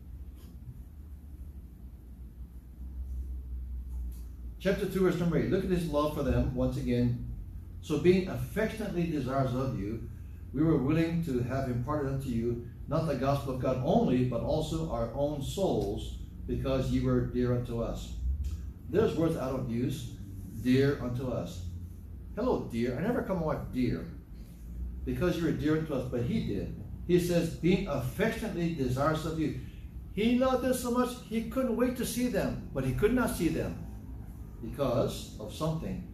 Chapter 2, verse number 8. Look at his love for them once again. So, being affectionately desirous of you, we were willing to have imparted unto you not the gospel of God only, but also our own souls, because ye were dear unto us. There's words I don't use dear unto us. Hello, dear. I never come wife dear because you're dear unto us, but he did. He says, being affectionately desirous of you. He loved us so much, he couldn't wait to see them, but he could not see them because of something.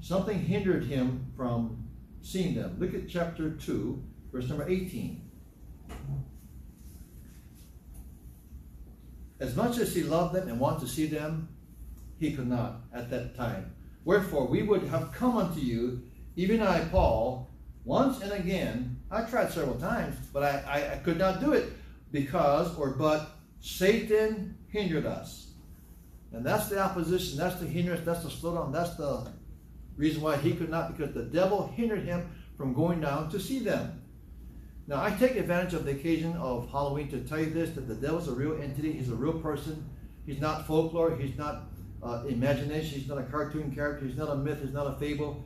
Something hindered him from seeing them. Look at chapter 2, verse number 18. As much as he loved them and wanted to see them, he could not at that time. Wherefore, we would have come unto you, even I, Paul, once and again. I tried several times, but I, I, I could not do it because, or but, Satan hindered us. And that's the opposition, that's the hindrance, that's the slowdown, that's the reason why he could not, because the devil hindered him from going down to see them. Now, I take advantage of the occasion of Halloween to tell you this that the devil's a real entity, he's a real person. He's not folklore, he's not uh, imagination, he's not a cartoon character, he's not a myth, he's not a fable,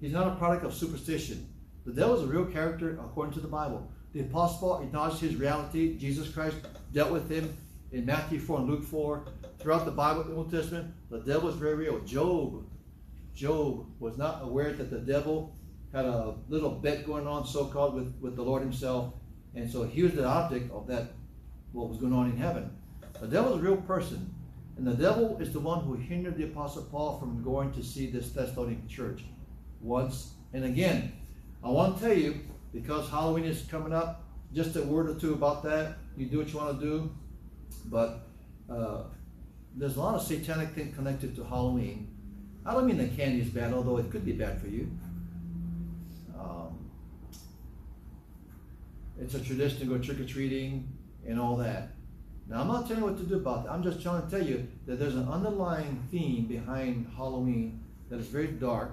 he's not a product of superstition. The devil is a real character according to the Bible. The Apostle Paul acknowledged his reality. Jesus Christ dealt with him in Matthew 4 and Luke 4. Throughout the Bible, the Old Testament, the devil is very real. Job, Job was not aware that the devil had a little bet going on, so-called, with, with the Lord himself. And so he was the object of that, what was going on in heaven. The devil is a real person. And the devil is the one who hindered the Apostle Paul from going to see this Thessalonian church once and again. I want to tell you, because Halloween is coming up, just a word or two about that. You do what you want to do, but uh, there's a lot of satanic thing connected to Halloween. I don't mean the candy is bad, although it could be bad for you. Um, it's a tradition to go trick or treating and all that. Now, I'm not telling you what to do about it. I'm just trying to tell you that there's an underlying theme behind Halloween that is very dark,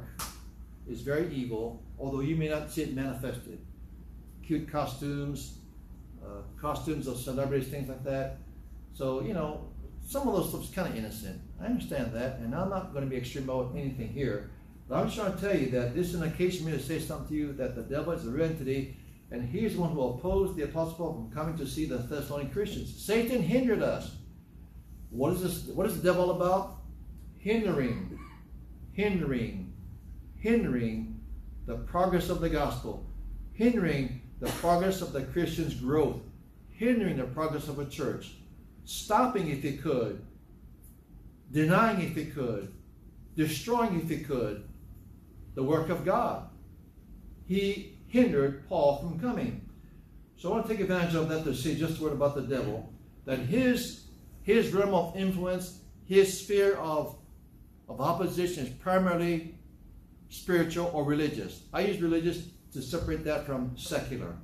is very evil, although you may not see it manifested. Cute costumes, uh, costumes of celebrities, things like that. So, you know, some of those stuff's kind of innocent. I understand that, and I'm not going to be extreme about anything here. But I'm just trying to tell you that this is an occasion for me to say something to you that the devil is a real entity and he's the one who opposed the Apostle Paul from coming to see the Thessalonian Christians. Satan hindered us. What is this? What is the devil about? Hindering, hindering, hindering the progress of the gospel, hindering the progress of the Christian's growth, hindering the progress of a church, stopping if he could, denying if he could, destroying if he could the work of God. He hindered Paul from coming. So I want to take advantage of that to say just a word about the devil. That his his realm of influence, his sphere of, of opposition is primarily spiritual or religious. I use religious to separate that from secular.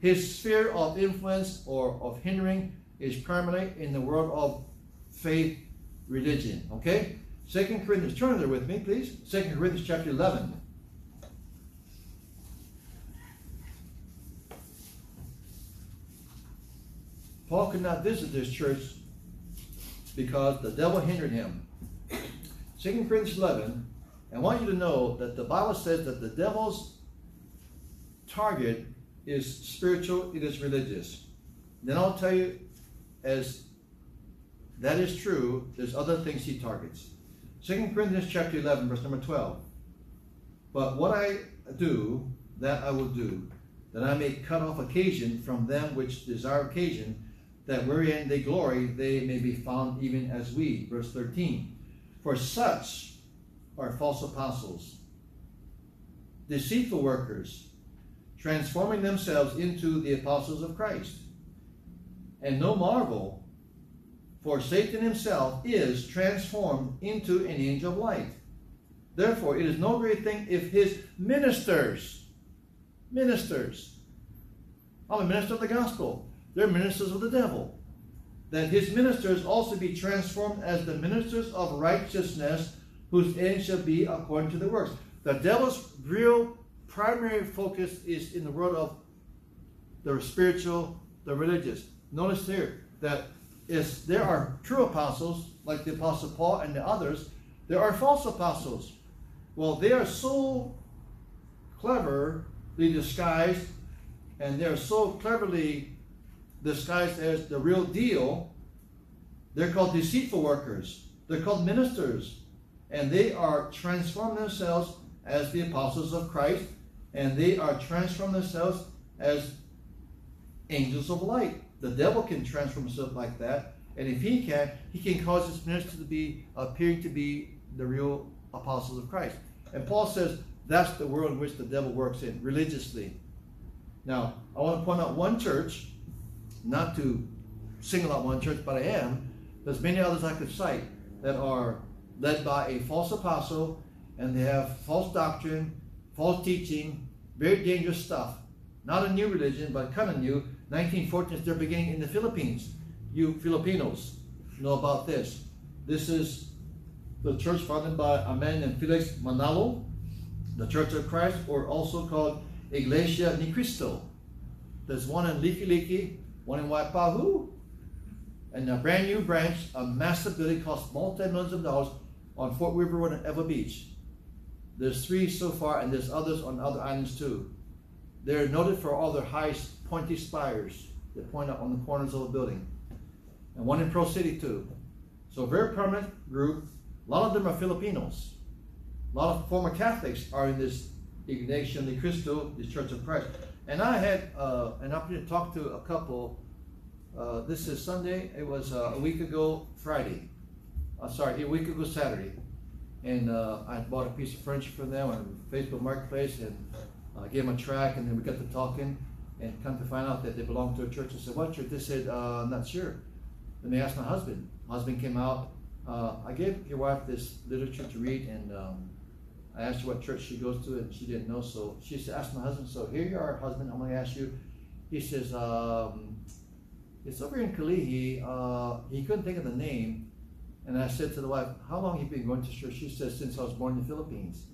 His sphere of influence or of hindering is primarily in the world of faith religion. Okay? Second Corinthians, turn there with me, please. Second Corinthians chapter 11. Paul could not visit this church because the devil hindered him. 2 Corinthians 11, I want you to know that the Bible says that the devil's target is spiritual, it is religious. Then I'll tell you, as that is true, there's other things he targets. 2 Corinthians chapter 11, verse number 12. But what I do, that I will do, that I may cut off occasion from them which desire occasion, that wherein they glory, they may be found even as we. Verse 13. For such are false apostles, deceitful workers, transforming themselves into the apostles of Christ. And no marvel, for Satan himself is transformed into an angel of light. Therefore, it is no great thing if his ministers, ministers, I'm a minister of the gospel, they're ministers of the devil. That his ministers also be transformed as the ministers of righteousness, whose end shall be according to the works. The devil's real primary focus is in the world of the spiritual, the religious. Notice here that is there are true apostles, like the Apostle Paul and the others, there are false apostles. Well, they are so cleverly disguised and they're so cleverly disguised as the real deal. They're called deceitful workers. They're called ministers. And they are transforming themselves as the apostles of Christ, and they are transformed themselves as angels of light. The devil can transform himself like that, and if he can, he can cause his ministers to be appearing to be the real apostles of Christ. And Paul says that's the world in which the devil works in religiously. Now, I want to point out one church, not to single out one church, but I am. There's many others I could cite that are led by a false apostle and they have false doctrine, false teaching, very dangerous stuff. Not a new religion, but kind of new. 1914 is their beginning in the Philippines. You Filipinos know about this. This is the church founded by a man named Felix Manalo, the Church of Christ, or also called Iglesia Ni Cristo. There's one in Likelike, one in Waipahu, and a brand new branch, a massive building cost multi-millions of dollars on Fort Weaver Road and Ewa Beach. There's three so far, and there's others on other islands too. They're noted for all their high pointy spires that point out on the corners of the building. And one in Pearl City too. So very permanent group. A lot of them are Filipinos. A lot of former Catholics are in this Iglesia de Cristo, this Church of Christ. And I had uh, an opportunity to talk to a couple. Uh, this is Sunday. It was uh, a week ago Friday. Uh, sorry, a week ago Saturday. And uh, I bought a piece of furniture for them on Facebook Marketplace and uh, gave them a tract. And then we got to talking and come to find out that they belong to a church. I said, "What church?" They said, "I'm not sure." Then they asked my husband. My husband came out. I gave your wife this literature to read, and um, I asked her what church she goes to, and she didn't know. So she said, "Ask my husband." So here you are, husband. I'm going to ask you. He says, um, "It's over in Kalihi." Uh, he couldn't think of the name, and I said to the wife, "How long have you been going to church?" She says, "Since I was born in the Philippines."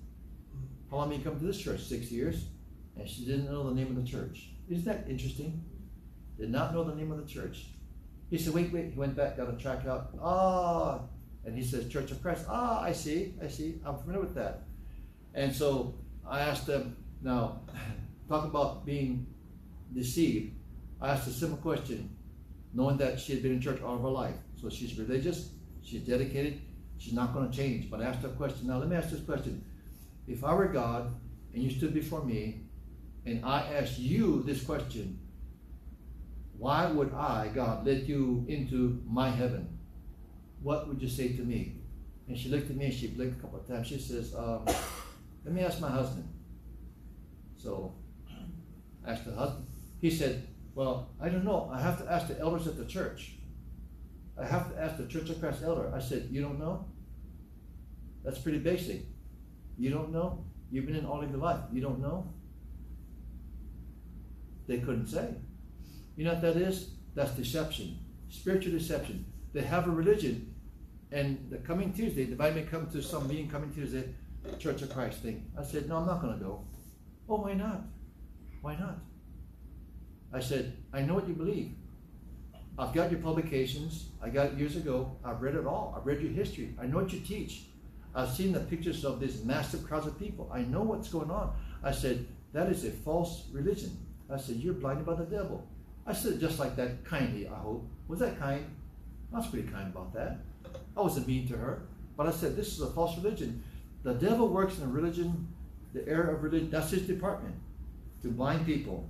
How long have you come to this church? Six years, and she didn't know the name of the church. Isn't that interesting? Did not know the name of the church. He said, wait, wait. He went back, got a tract out. Ah, and he says, Church of Christ. Ah, I see, I see. I'm familiar with that. And so I asked them, now, talk about being deceived. I asked a simple question, knowing that she had been in church all of her life. So she's religious, she's dedicated, she's not going to change. But I asked her a question. Now, let me ask this question. If I were God and you stood before me and I asked you this question, why would I, God, let you into my heaven? What would you say to me? And she looked at me and she blinked a couple of times. She says, um, Let me ask my husband. So I asked the husband. He said, Well, I don't know. I have to ask the elders at the church. I have to ask the Church of Christ elder. I said, You don't know? That's pretty basic. You don't know? You've been in all of your life. You don't know? They couldn't say. You know what that is? That's deception, spiritual deception. They have a religion, and the coming Tuesday, they me come to some meeting coming Tuesday, Church of Christ thing. I said, no, I'm not going to go. Oh, why not? Why not? I said, I know what you believe. I've got your publications. I got years ago. I've read it all. I've read your history. I know what you teach. I've seen the pictures of these massive crowds of people. I know what's going on. I said, that is a false religion. I said, you're blinded by the devil. I said just like that, kindly, I hope. Was that kind? I was pretty kind about that. I wasn't mean to her. But I said, this is a false religion. The devil works in religion, the era of religion. That's his department, to blind people.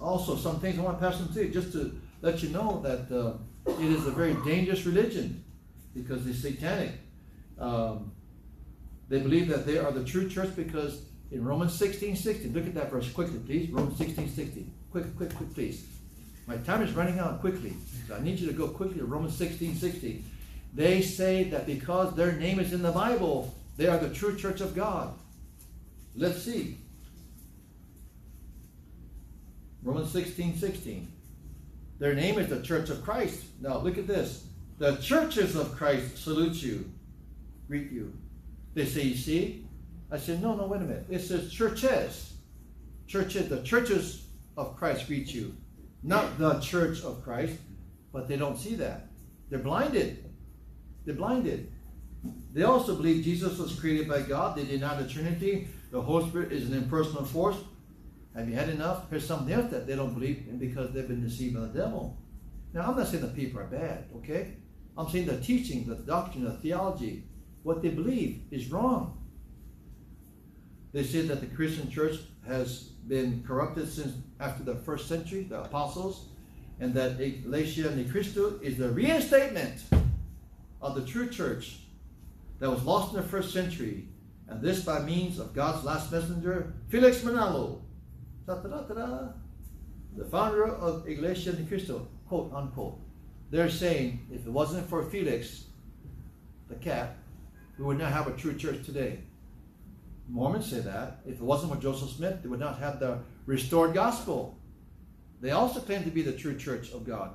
Also, some things I want to pass on to you, just to let you know that uh, it is a very dangerous religion because it's satanic. Um, they believe that they are the true church because in Romans 16, 16, look at that verse quickly, please. Romans 16, 16. Quick, quick, quick, please. My time is running out quickly. So I need you to go quickly to Romans 16, 16. They say that because their name is in the Bible, they are the true church of God. Let's see. Romans 16, 16. Their name is the Church of Christ. Now look at this. The churches of Christ salute you, greet you. They say, you see? I said, no, no, wait a minute. It says churches. Churches, the churches of Christ greet you. Not the church of Christ, but they don't see that. They're blinded. They're blinded. They also believe Jesus was created by God. They deny the Trinity. The Holy Spirit is an impersonal force. Have you had enough? Here's something else that they don't believe in because they've been deceived by the devil. Now, I'm not saying the people are bad, okay? I'm saying the teaching, the doctrine, the theology, what they believe is wrong. They say that the Christian church has been corrupted since after the first century, the apostles, and that Iglesia Ni Cristo is the reinstatement of the true church that was lost in the first century, and this by means of God's last messenger, Felix Manalo, the founder of Iglesia Ni Cristo, quote unquote. They're saying if it wasn't for Felix, the cat, we would not have a true church today. Mormons say that. If it wasn't for Joseph Smith, they would not have the restored gospel. They also claim to be the true church of God.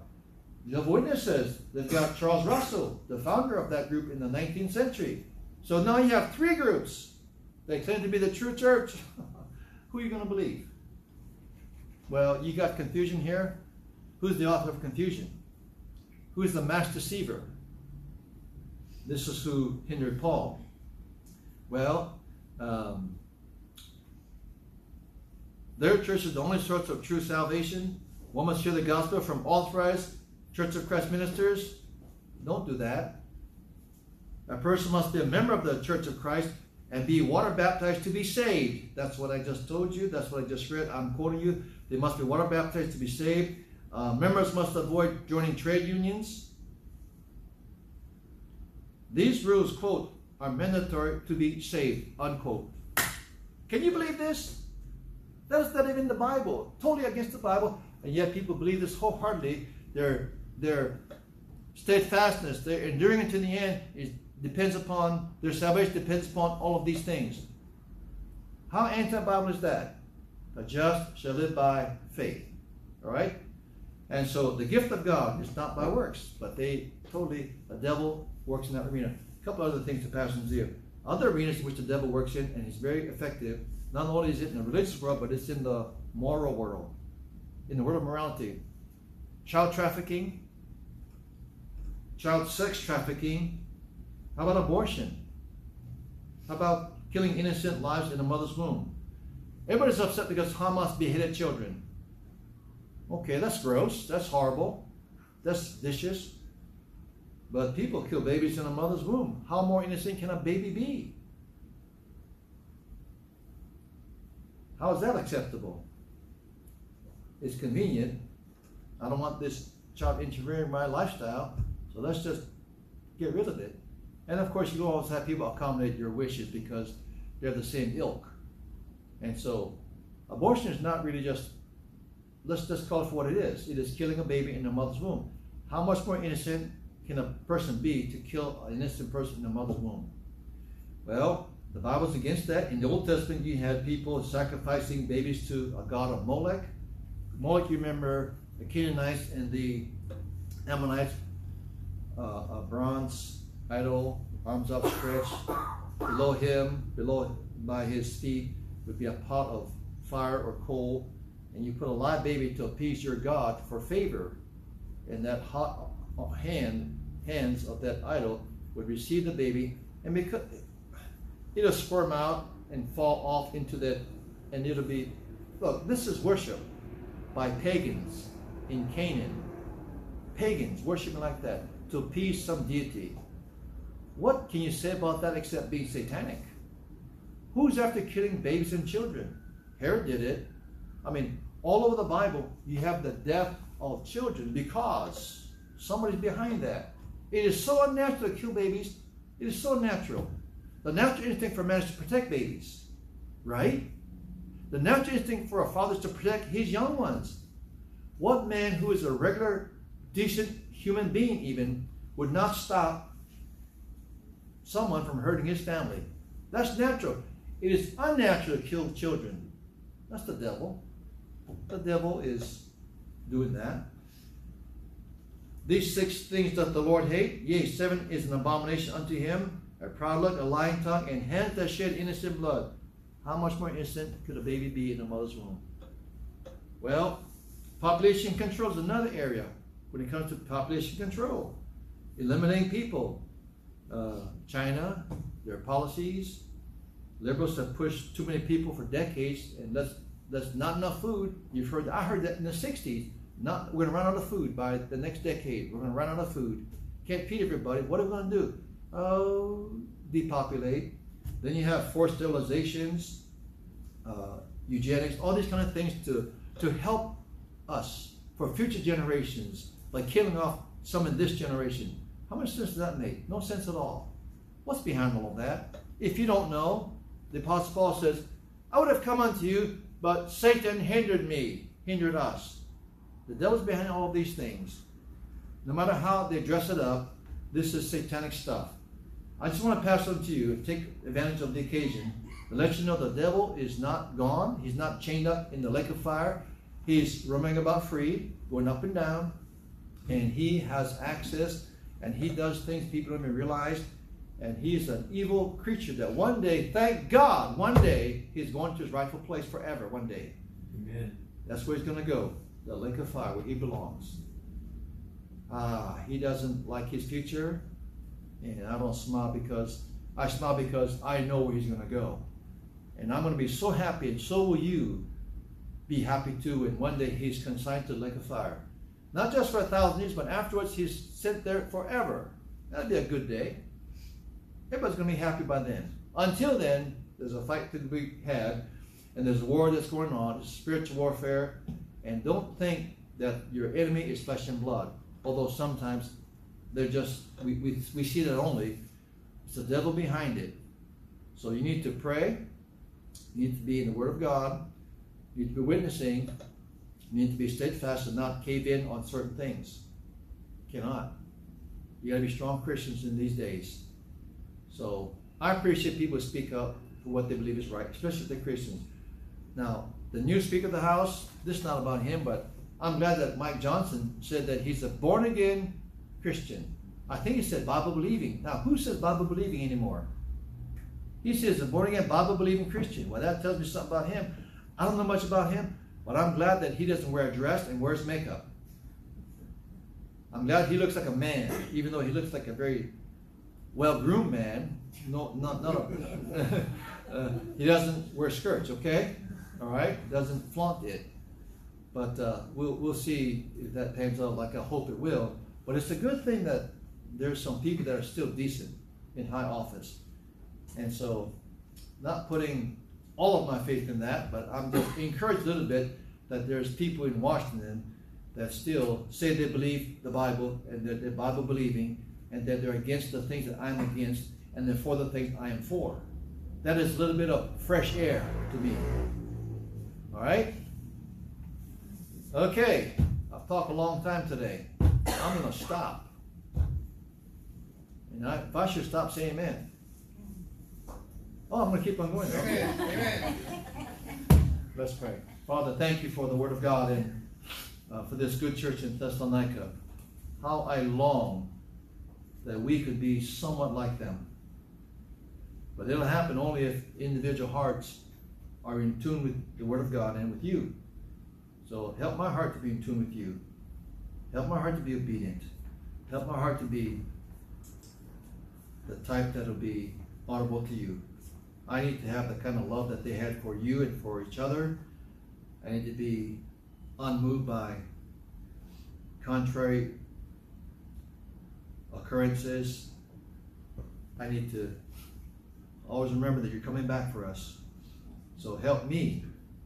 The Witnesses, they've got Charles Russell, the founder of that group in the 19th century. So now you have three groups. They claim to be the true church. [laughs] Who are you going to believe? Well, you got confusion here. Who's the author of confusion? Who is the mass deceiver? This is who hindered Paul. Well, um, their church is the only source of true salvation. One must hear the gospel from authorized Church of Christ ministers. Don't do that. A person must be a member of the Church of Christ and be water baptized to be saved. That's what I just told you. That's what I just read. I'm quoting you. They must be water baptized to be saved. Uh, members must avoid joining trade unions. These rules, quote, are mandatory to be saved, unquote. Can you believe this? That is not even the Bible. Totally against the Bible. And yet people believe this wholeheartedly. Their, their steadfastness, their enduring unto the end is, depends upon, their salvation depends upon all of these things. How anti-Bible is that? The just shall live by faith. All right? And so the gift of God is not by works, but they totally, the devil works in that arena. A couple other things to pass in here. Other arenas in which the devil works in, and he's very effective. Not only is it in the religious world, but it's in the moral world, in the world of morality. Child trafficking, child sex trafficking. How about abortion? How about killing innocent lives in a mother's womb? Everybody's upset because Hamas beheaded children. Okay, that's gross. That's horrible. That's vicious. But people kill babies in a mother's womb. How more innocent can a baby be? How is that acceptable? It's convenient. I don't want this child interfering in my lifestyle, so let's just get rid of it. And of course, you always have people accommodate your wishes because they're the same ilk. And so, abortion is not really just, let's just call it for what it is. It is killing a baby in a mother's womb. How much more innocent can a person be to kill an innocent person in the mother's womb? Well, the Bible's against that. In the Old Testament, you had people sacrificing babies to a god of Molech. Molech, you remember the Canaanites and the Ammonites, uh, a bronze idol, arms upstretched. Below him, below by his feet, would be a pot of fire or coal, and you put a live baby to appease your God for favor, and that hot hand hands of that idol would receive the baby, and because it'll squirm out and fall off into that, and it'll be look. This is worship by pagans in Canaan. Pagans worshiping like that to appease some deity. What can you say about that except being satanic? Who's after killing babies and children? Herod did it. I mean, all over the Bible, you have the death of children because somebody's behind that. It is so unnatural to kill babies. It is so natural. The natural instinct for man is to protect babies, right? The natural instinct for a father is to protect his young ones. What man who is a regular, decent human being, even, would not stop someone from hurting his family? That's natural. It is unnatural to kill children. That's the devil. The devil is doing that. These six things doth the Lord hate. Yea, seven is an abomination unto him a proud look, a lying tongue, and hands that shed innocent blood. How much more innocent could a baby be in a mother's womb? Well, population control is another area when it comes to population control. Eliminating people. Uh, China, their policies. Liberals have pushed too many people for decades, and that's that's not enough food. You've heard. I heard that in the '60s. Not we're gonna run out of food by the next decade. We're gonna run out of food. Can't feed everybody. What are we gonna do? Oh, depopulate. Then you have forced sterilizations. uh, eugenics, all these kind of things to, to help us for future generations, like killing off some in this generation. How much sense does that make? No sense at all. What's behind all of that? If you don't know, the Apostle Paul says, I would have come unto you, but Satan hindered me, hindered us. The devil's behind all of these things. No matter how they dress it up, this is satanic stuff. I just want to pass on to you and take advantage of the occasion to let you know the devil is not gone. He's not chained up in the lake of fire. He's roaming about free, going up and down, and he has access and he does things people don't even realize. And he's an evil creature that one day, thank God, one day he's going to his rightful place forever. One day. Amen. That's where he's going to go. The lake of fire, where he belongs. Ah, he doesn't like his future. And I don't smile because I smile because I know where he's going to go. And I'm going to be so happy, and so will you be happy too. And one day he's consigned to the lake of fire. Not just for a thousand years, but afterwards he's sent there forever. That'd be a good day. Everybody's going to be happy by then. Until then, there's a fight to be had, and there's a war that's going on. It's spiritual warfare. And don't think that your enemy is flesh and blood. Although sometimes they're just, we, we, we see that only. It's the devil behind it. So you need to pray. You need to be in the Word of God. You need to be witnessing. You need to be steadfast and not cave in on certain things. Cannot. You got to be strong Christians in these days. So I appreciate people speak up for what they believe is right, especially if they're Christians. Now, the new Speaker of the House, this is not about him, but I'm glad that Mike Johnson said that he's a born again Christian. I think he said Bible believing. Now, who says Bible believing anymore? He says a born again Bible believing Christian. Well, that tells me something about him. I don't know much about him, but I'm glad that he doesn't wear a dress and wears makeup. I'm glad he looks like a man, even though he looks like a very well groomed man. No, not, not [laughs] uh, he doesn't wear skirts, okay? All right? Doesn't flaunt it. But uh, we'll, we'll see if that pans out like I hope it will. But it's a good thing that there's some people that are still decent in high office. And so, not putting all of my faith in that, but I'm just [coughs] encouraged a little bit that there's people in Washington that still say they believe the Bible and that they're Bible believing and that they're against the things that I'm against and they're for the things I am for. That is a little bit of fresh air to me. All right? Okay, I've talked a long time today. I'm going to stop. And I, if I should stop, say amen. Oh, I'm going to keep on going. Okay. Let's pray. Father, thank you for the word of God and uh, for this good church in Thessalonica. How I long that we could be somewhat like them. But it'll happen only if individual hearts are in tune with the Word of God and with you. So help my heart to be in tune with you. Help my heart to be obedient. Help my heart to be the type that'll be audible to you. I need to have the kind of love that they had for you and for each other. I need to be unmoved by contrary occurrences. I need to always remember that you're coming back for us. So help me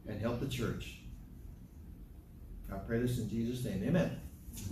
and help the church. I pray this in Jesus' name. Amen.